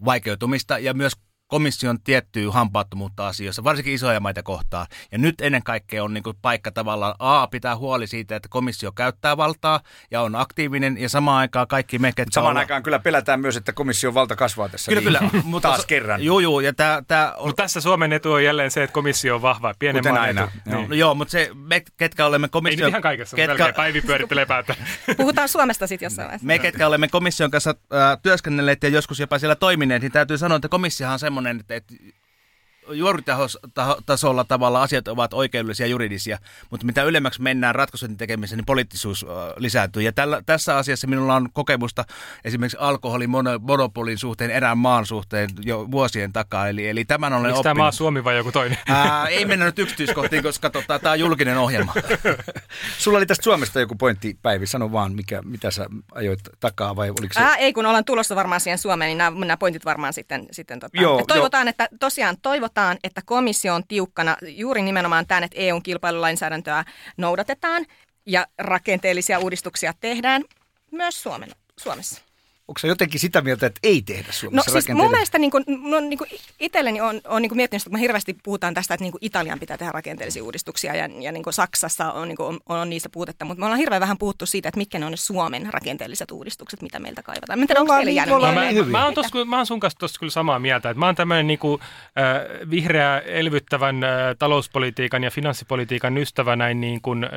vaikeutumista ja myös komission tiettyä hampaattomuutta asioissa, varsinkin isoja maita kohtaan. Ja nyt ennen kaikkea on niin kuin paikka tavallaan A, pitää huoli siitä, että komissio käyttää valtaa ja on aktiivinen ja samaan aikaan kaikki me, ketkä Samaan olla... aikaan kyllä pelätään myös, että komission valta kasvaa tässä. Kyllä, niin, kyllä. Mutta taas kerran. Joo, joo. Ja tää, tää on... Mutta tässä Suomen etu on jälleen se, että komissio on vahva. Pienen Kuten maan aina, Etu. joo. Niin. No joo, mutta se, me, ketkä olemme Ei komission... nyt ihan kaikessa, ketkä, ketkä... Päivi pyörittelee päätä. (laughs) Puhutaan Suomesta sitten jossain vaiheessa. Me, ketkä olemme komission kanssa äh, työskennelleet ja joskus jopa siellä toimineet, niin täytyy sanoa, että komissiohan on semmoinen, että, että juoritasolla tavalla asiat ovat oikeudellisia ja juridisia, mutta mitä ylemmäksi mennään ratkaisujen tekemiseen, niin poliittisuus lisääntyy. Ja tällä, tässä asiassa minulla on kokemusta esimerkiksi alkoholin mono- monopolin suhteen, erään maan suhteen jo vuosien takaa. Eli, eli tämän olen Onko tämä oppinut. maa Suomi vai joku toinen? Ää, ei mennä nyt yksityiskohtiin, koska tota, tämä on julkinen ohjelma. (laughs) Sulla oli tästä Suomesta joku pointti, Päivi. Sano vaan, mikä, mitä sä ajoit takaa vai oliko se... Ää, ei, kun ollaan tulossa varmaan siihen Suomeen, niin nämä, nämä pointit varmaan sitten, sitten tota, Joo, toivotaan, että tosiaan toivotaan, että komissio on tiukkana juuri nimenomaan tämän, että EUn kilpailulainsäädäntöä noudatetaan ja rakenteellisia uudistuksia tehdään myös Suomen, Suomessa. Onko sä jotenkin sitä mieltä, että ei tehdä No Suomessa siis mun mielestä niin kuin, no, niin kuin itselleni on, on niin kuin miettinyt, että kun me hirveästi puhutaan tästä, että niin kuin Italian pitää tehdä rakenteellisia uudistuksia ja, ja niin kuin Saksassa on, niin kuin, on, on niistä puutetta, mutta me ollaan hirveän vähän puhuttu siitä, että mitkä ne on ne Suomen rakenteelliset uudistukset, mitä meiltä kaivataan. Mä en tiedä, onko teille niin- jäänyt ollaan No, mieleen? mä, niin mä, oon tossa, mä oon sun kanssa tossa kyllä samaa mieltä. Että mä oon tämmöinen niinku, äh, vihreä elvyttävän äh, talouspolitiikan ja finanssipolitiikan ystävä näin, niin kun, äh,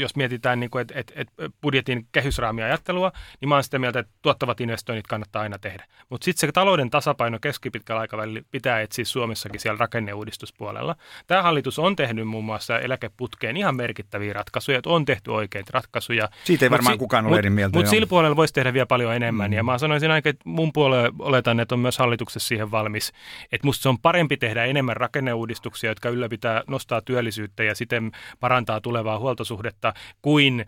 jos mietitään niin että et, et budjetin kehysraamiajattelua, niin mä oon sitä mieltä, että tuottavat investoinnit kannattaa aina tehdä. Mutta sitten se talouden tasapaino keskipitkällä aikavälillä pitää etsiä Suomessakin siellä rakenneuudistuspuolella. Tämä hallitus on tehnyt muun muassa eläkeputkeen ihan merkittäviä ratkaisuja, että on tehty oikeita ratkaisuja. Siitä ei Mut varmaan kukaan ole mut- eri mieltä, Mutta sillä puolella voisi tehdä vielä paljon enemmän. Mm. Ja mä sanoisin ainakin, että mun puolella oletan, että on myös hallituksessa siihen valmis. Että musta se on parempi tehdä enemmän rakenneuudistuksia, jotka ylläpitää, nostaa työllisyyttä ja siten parantaa tulevaa huoltosuhdetta, kuin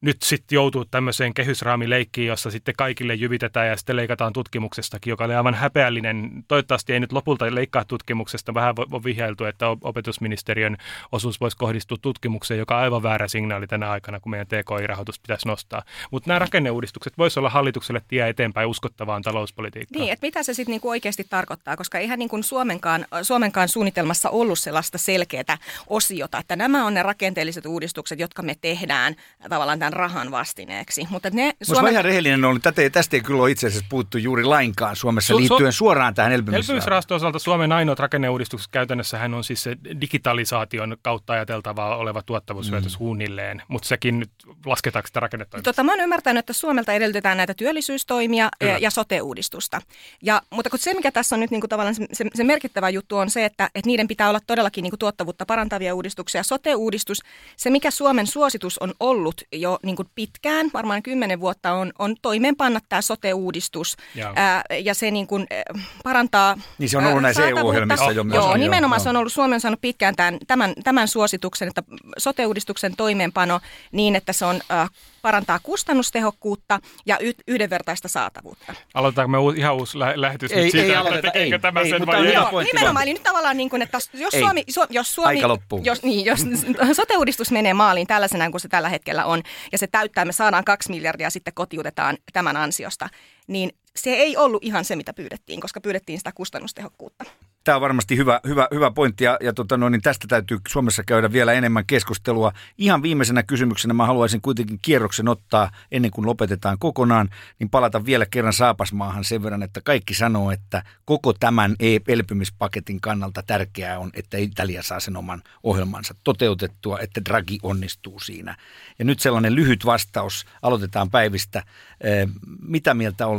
nyt sitten joutuu tämmöiseen kehysraamileikkiin, jossa sitten kaikille jyvitetään ja sitten leikataan tutkimuksestakin, joka oli aivan häpeällinen. Toivottavasti ei nyt lopulta leikkaa tutkimuksesta. Vähän on vihjailtu, että opetusministeriön osuus voisi kohdistua tutkimukseen, joka on aivan väärä signaali tänä aikana, kun meidän TKI-rahoitus pitäisi nostaa. Mutta nämä rakenneuudistukset voisi olla hallitukselle tie eteenpäin uskottavaan talouspolitiikkaan. Niin, että mitä se sitten niinku oikeasti tarkoittaa, koska eihän niinku Suomenkaan, Suomenkaan suunnitelmassa ollut sellaista selkeää osiota, että nämä on ne rakenteelliset uudistukset, jotka me tehdään tavallaan tämän rahan vastineeksi. Mutta ne Suomen... Mä ihan rehellinen ollut, tätä ei, tästä ei kyllä ole itse asiassa puuttu juuri lainkaan Suomessa Su- su- liittyen suoraan tähän elpymisrahaan. Elpymisrahaston osalta Suomen ainoat rakenneuudistukset käytännössä hän on siis se digitalisaation kautta ajateltava oleva tuottavuushyöty mm. suunnilleen, mutta sekin nyt lasketaanko sitä rakennetoimista? Tota, mä oon ymmärtänyt, että Suomelta edellytetään näitä työllisyystoimia ja, ja sote-uudistusta. Ja, mutta kun se, mikä tässä on nyt niin kuin tavallaan se, se, se merkittävä juttu on se, että, että niiden pitää olla todellakin niin kuin tuottavuutta parantavia uudistuksia. Sote-uudistus, se mikä Suomen suositus on ollut jo niin kuin pitkään, varmaan kymmenen vuotta, on, on toimeenpanna tämä sote-uudistus. Joo. Ää, ja se niin kuin, äh, parantaa Niin se on ollut ää, näissä. EU-ohjelmissa jo myös. Joo, nimenomaan joo. se on ollut, Suomi on saanut pitkään tämän, tämän, tämän suosituksen, että sote-uudistuksen toimeenpano niin, että se on äh, parantaa kustannustehokkuutta ja y- yhdenvertaista saatavuutta. Aloitetaanko me uu- ihan uusi lä- lähetys Ei- nyt siitä, ei että aloiteta, tekeekö ei, tämä ei, sen vai ei? hyvä Joo, pointti nimenomaan, eli nyt tavallaan niin kuin, että jos Ei. Suomi, su, jos Suomi Aika loppuu. Jos, niin, jos (laughs) sote-uudistus menee maaliin tällaisena kuin se tällä hetkellä on, ja se täyttää, me saadaan kaksi miljardia sitten kotiutetaan tämän ansiosta, niin se ei ollut ihan se, mitä pyydettiin, koska pyydettiin sitä kustannustehokkuutta. Tämä on varmasti hyvä, hyvä, hyvä pointti ja, ja tota, no, niin tästä täytyy Suomessa käydä vielä enemmän keskustelua. Ihan viimeisenä kysymyksenä mä haluaisin kuitenkin kierroksen ottaa ennen kuin lopetetaan kokonaan, niin palata vielä kerran Saapasmaahan sen verran, että kaikki sanoo, että koko tämän e- elpymispaketin kannalta tärkeää on, että Italia saa sen oman ohjelmansa toteutettua, että Draghi onnistuu siinä. Ja nyt sellainen lyhyt vastaus, aloitetaan päivistä. Mitä mieltä olet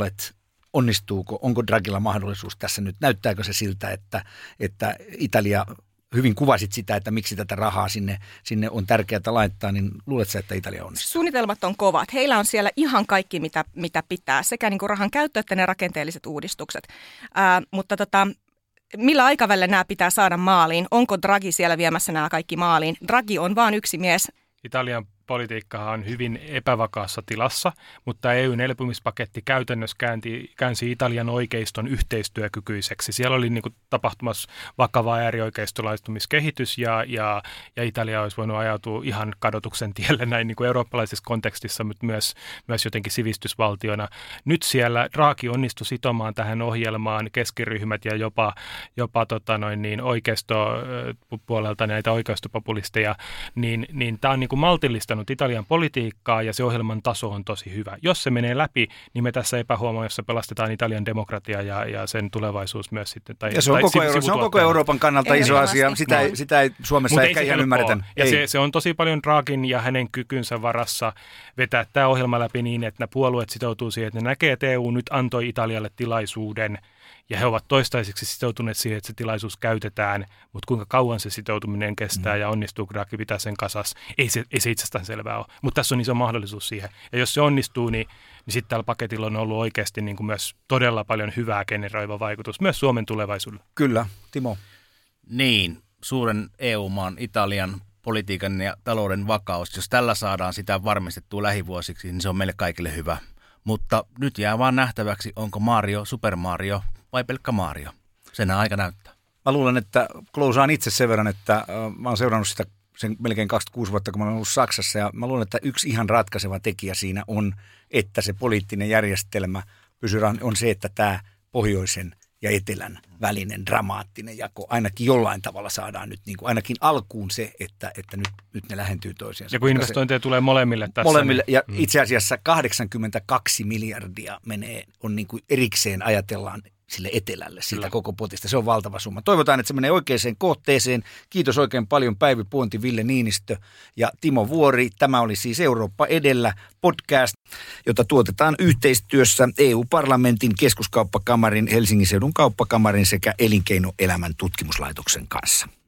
onnistuuko, onko Dragilla mahdollisuus tässä nyt, näyttääkö se siltä, että, että Italia, hyvin kuvasit sitä, että miksi tätä rahaa sinne, sinne on tärkeää laittaa, niin luuletko sä, että Italia onnistuu? Suunnitelmat on kovat. Heillä on siellä ihan kaikki, mitä, mitä pitää, sekä niin kuin rahan käyttö että ne rakenteelliset uudistukset. Ää, mutta tota, millä aikavälillä nämä pitää saada maaliin? Onko Draghi siellä viemässä nämä kaikki maaliin? Draghi on vain yksi mies. Italian politiikka on hyvin epävakaassa tilassa, mutta EUn elpymispaketti käytännössä käänti, käänsi Italian oikeiston yhteistyökykyiseksi. Siellä oli niin kuin, tapahtumassa vakava äärioikeistolaistumiskehitys ja, ja, ja Italia olisi voinut ajautua ihan kadotuksen tielle näin niin kuin eurooppalaisessa kontekstissa, mutta myös, myös jotenkin sivistysvaltiona. Nyt siellä Draghi onnistui sitomaan tähän ohjelmaan keskiryhmät ja jopa, jopa tota noin, niin oikeistopuolelta näitä oikeistopopulisteja, niin, niin tämä on niin kuin maltillistanut ohjannut Italian politiikkaa ja se ohjelman taso on tosi hyvä. Jos se menee läpi, niin me tässä epähuomioissa pelastetaan Italian demokratia ja, ja sen tulevaisuus myös sitten. Tai, ja se on, tai koko, Euro, se on koko Euroopan kannalta ei iso asia. Sitä, ei, sitä ei Suomessa Mut ehkä ei ihan ymmärretä. Ja se, se on tosi paljon Dragin ja hänen kykynsä varassa vetää tämä ohjelma läpi niin, että nämä puolueet sitoutuu siihen, että ne näkee, että EU nyt antoi Italialle tilaisuuden – ja he ovat toistaiseksi sitoutuneet siihen, että se tilaisuus käytetään, mutta kuinka kauan se sitoutuminen kestää mm. ja onnistuu Draghi pitää sen kasas, ei se, ei se itsestään selvää ole. Mutta tässä on iso mahdollisuus siihen. Ja jos se onnistuu, niin, niin sitten tällä paketilla on ollut oikeasti niin kuin myös todella paljon hyvää generoiva vaikutus myös Suomen tulevaisuudelle. Kyllä, Timo. Niin, suuren EU-maan Italian politiikan ja talouden vakaus, jos tällä saadaan sitä varmistettua lähivuosiksi, niin se on meille kaikille hyvä. Mutta nyt jää vaan nähtäväksi, onko Mario Super Mario vai pelkkä Mario. Sen aika näyttää. Mä luulen, että klousaan itse sen verran, että äh, mä oon seurannut sitä sen melkein 26 vuotta, kun mä olen ollut Saksassa. Ja mä luulen, että yksi ihan ratkaiseva tekijä siinä on, että se poliittinen järjestelmä pysyy, on se, että tämä pohjoisen ja etelän välinen dramaattinen jako ainakin jollain tavalla saadaan nyt niin kuin ainakin alkuun se, että, että nyt, nyt ne lähentyy toisiinsa. Ja kun investointeja se, tulee molemmille tässä. Molemmille, niin, ja mm. itse asiassa 82 miljardia menee, on niin kuin erikseen ajatellaan sille etelälle siitä Kyllä. koko potista. Se on valtava summa. Toivotaan, että se menee oikeaan kohteeseen. Kiitos oikein paljon Päivi Puonti, Ville Niinistö ja Timo Vuori. Tämä oli siis Eurooppa edellä podcast, jota tuotetaan yhteistyössä EU-parlamentin, keskuskauppakamarin, Helsingin seudun kauppakamarin sekä elinkeinoelämän tutkimuslaitoksen kanssa.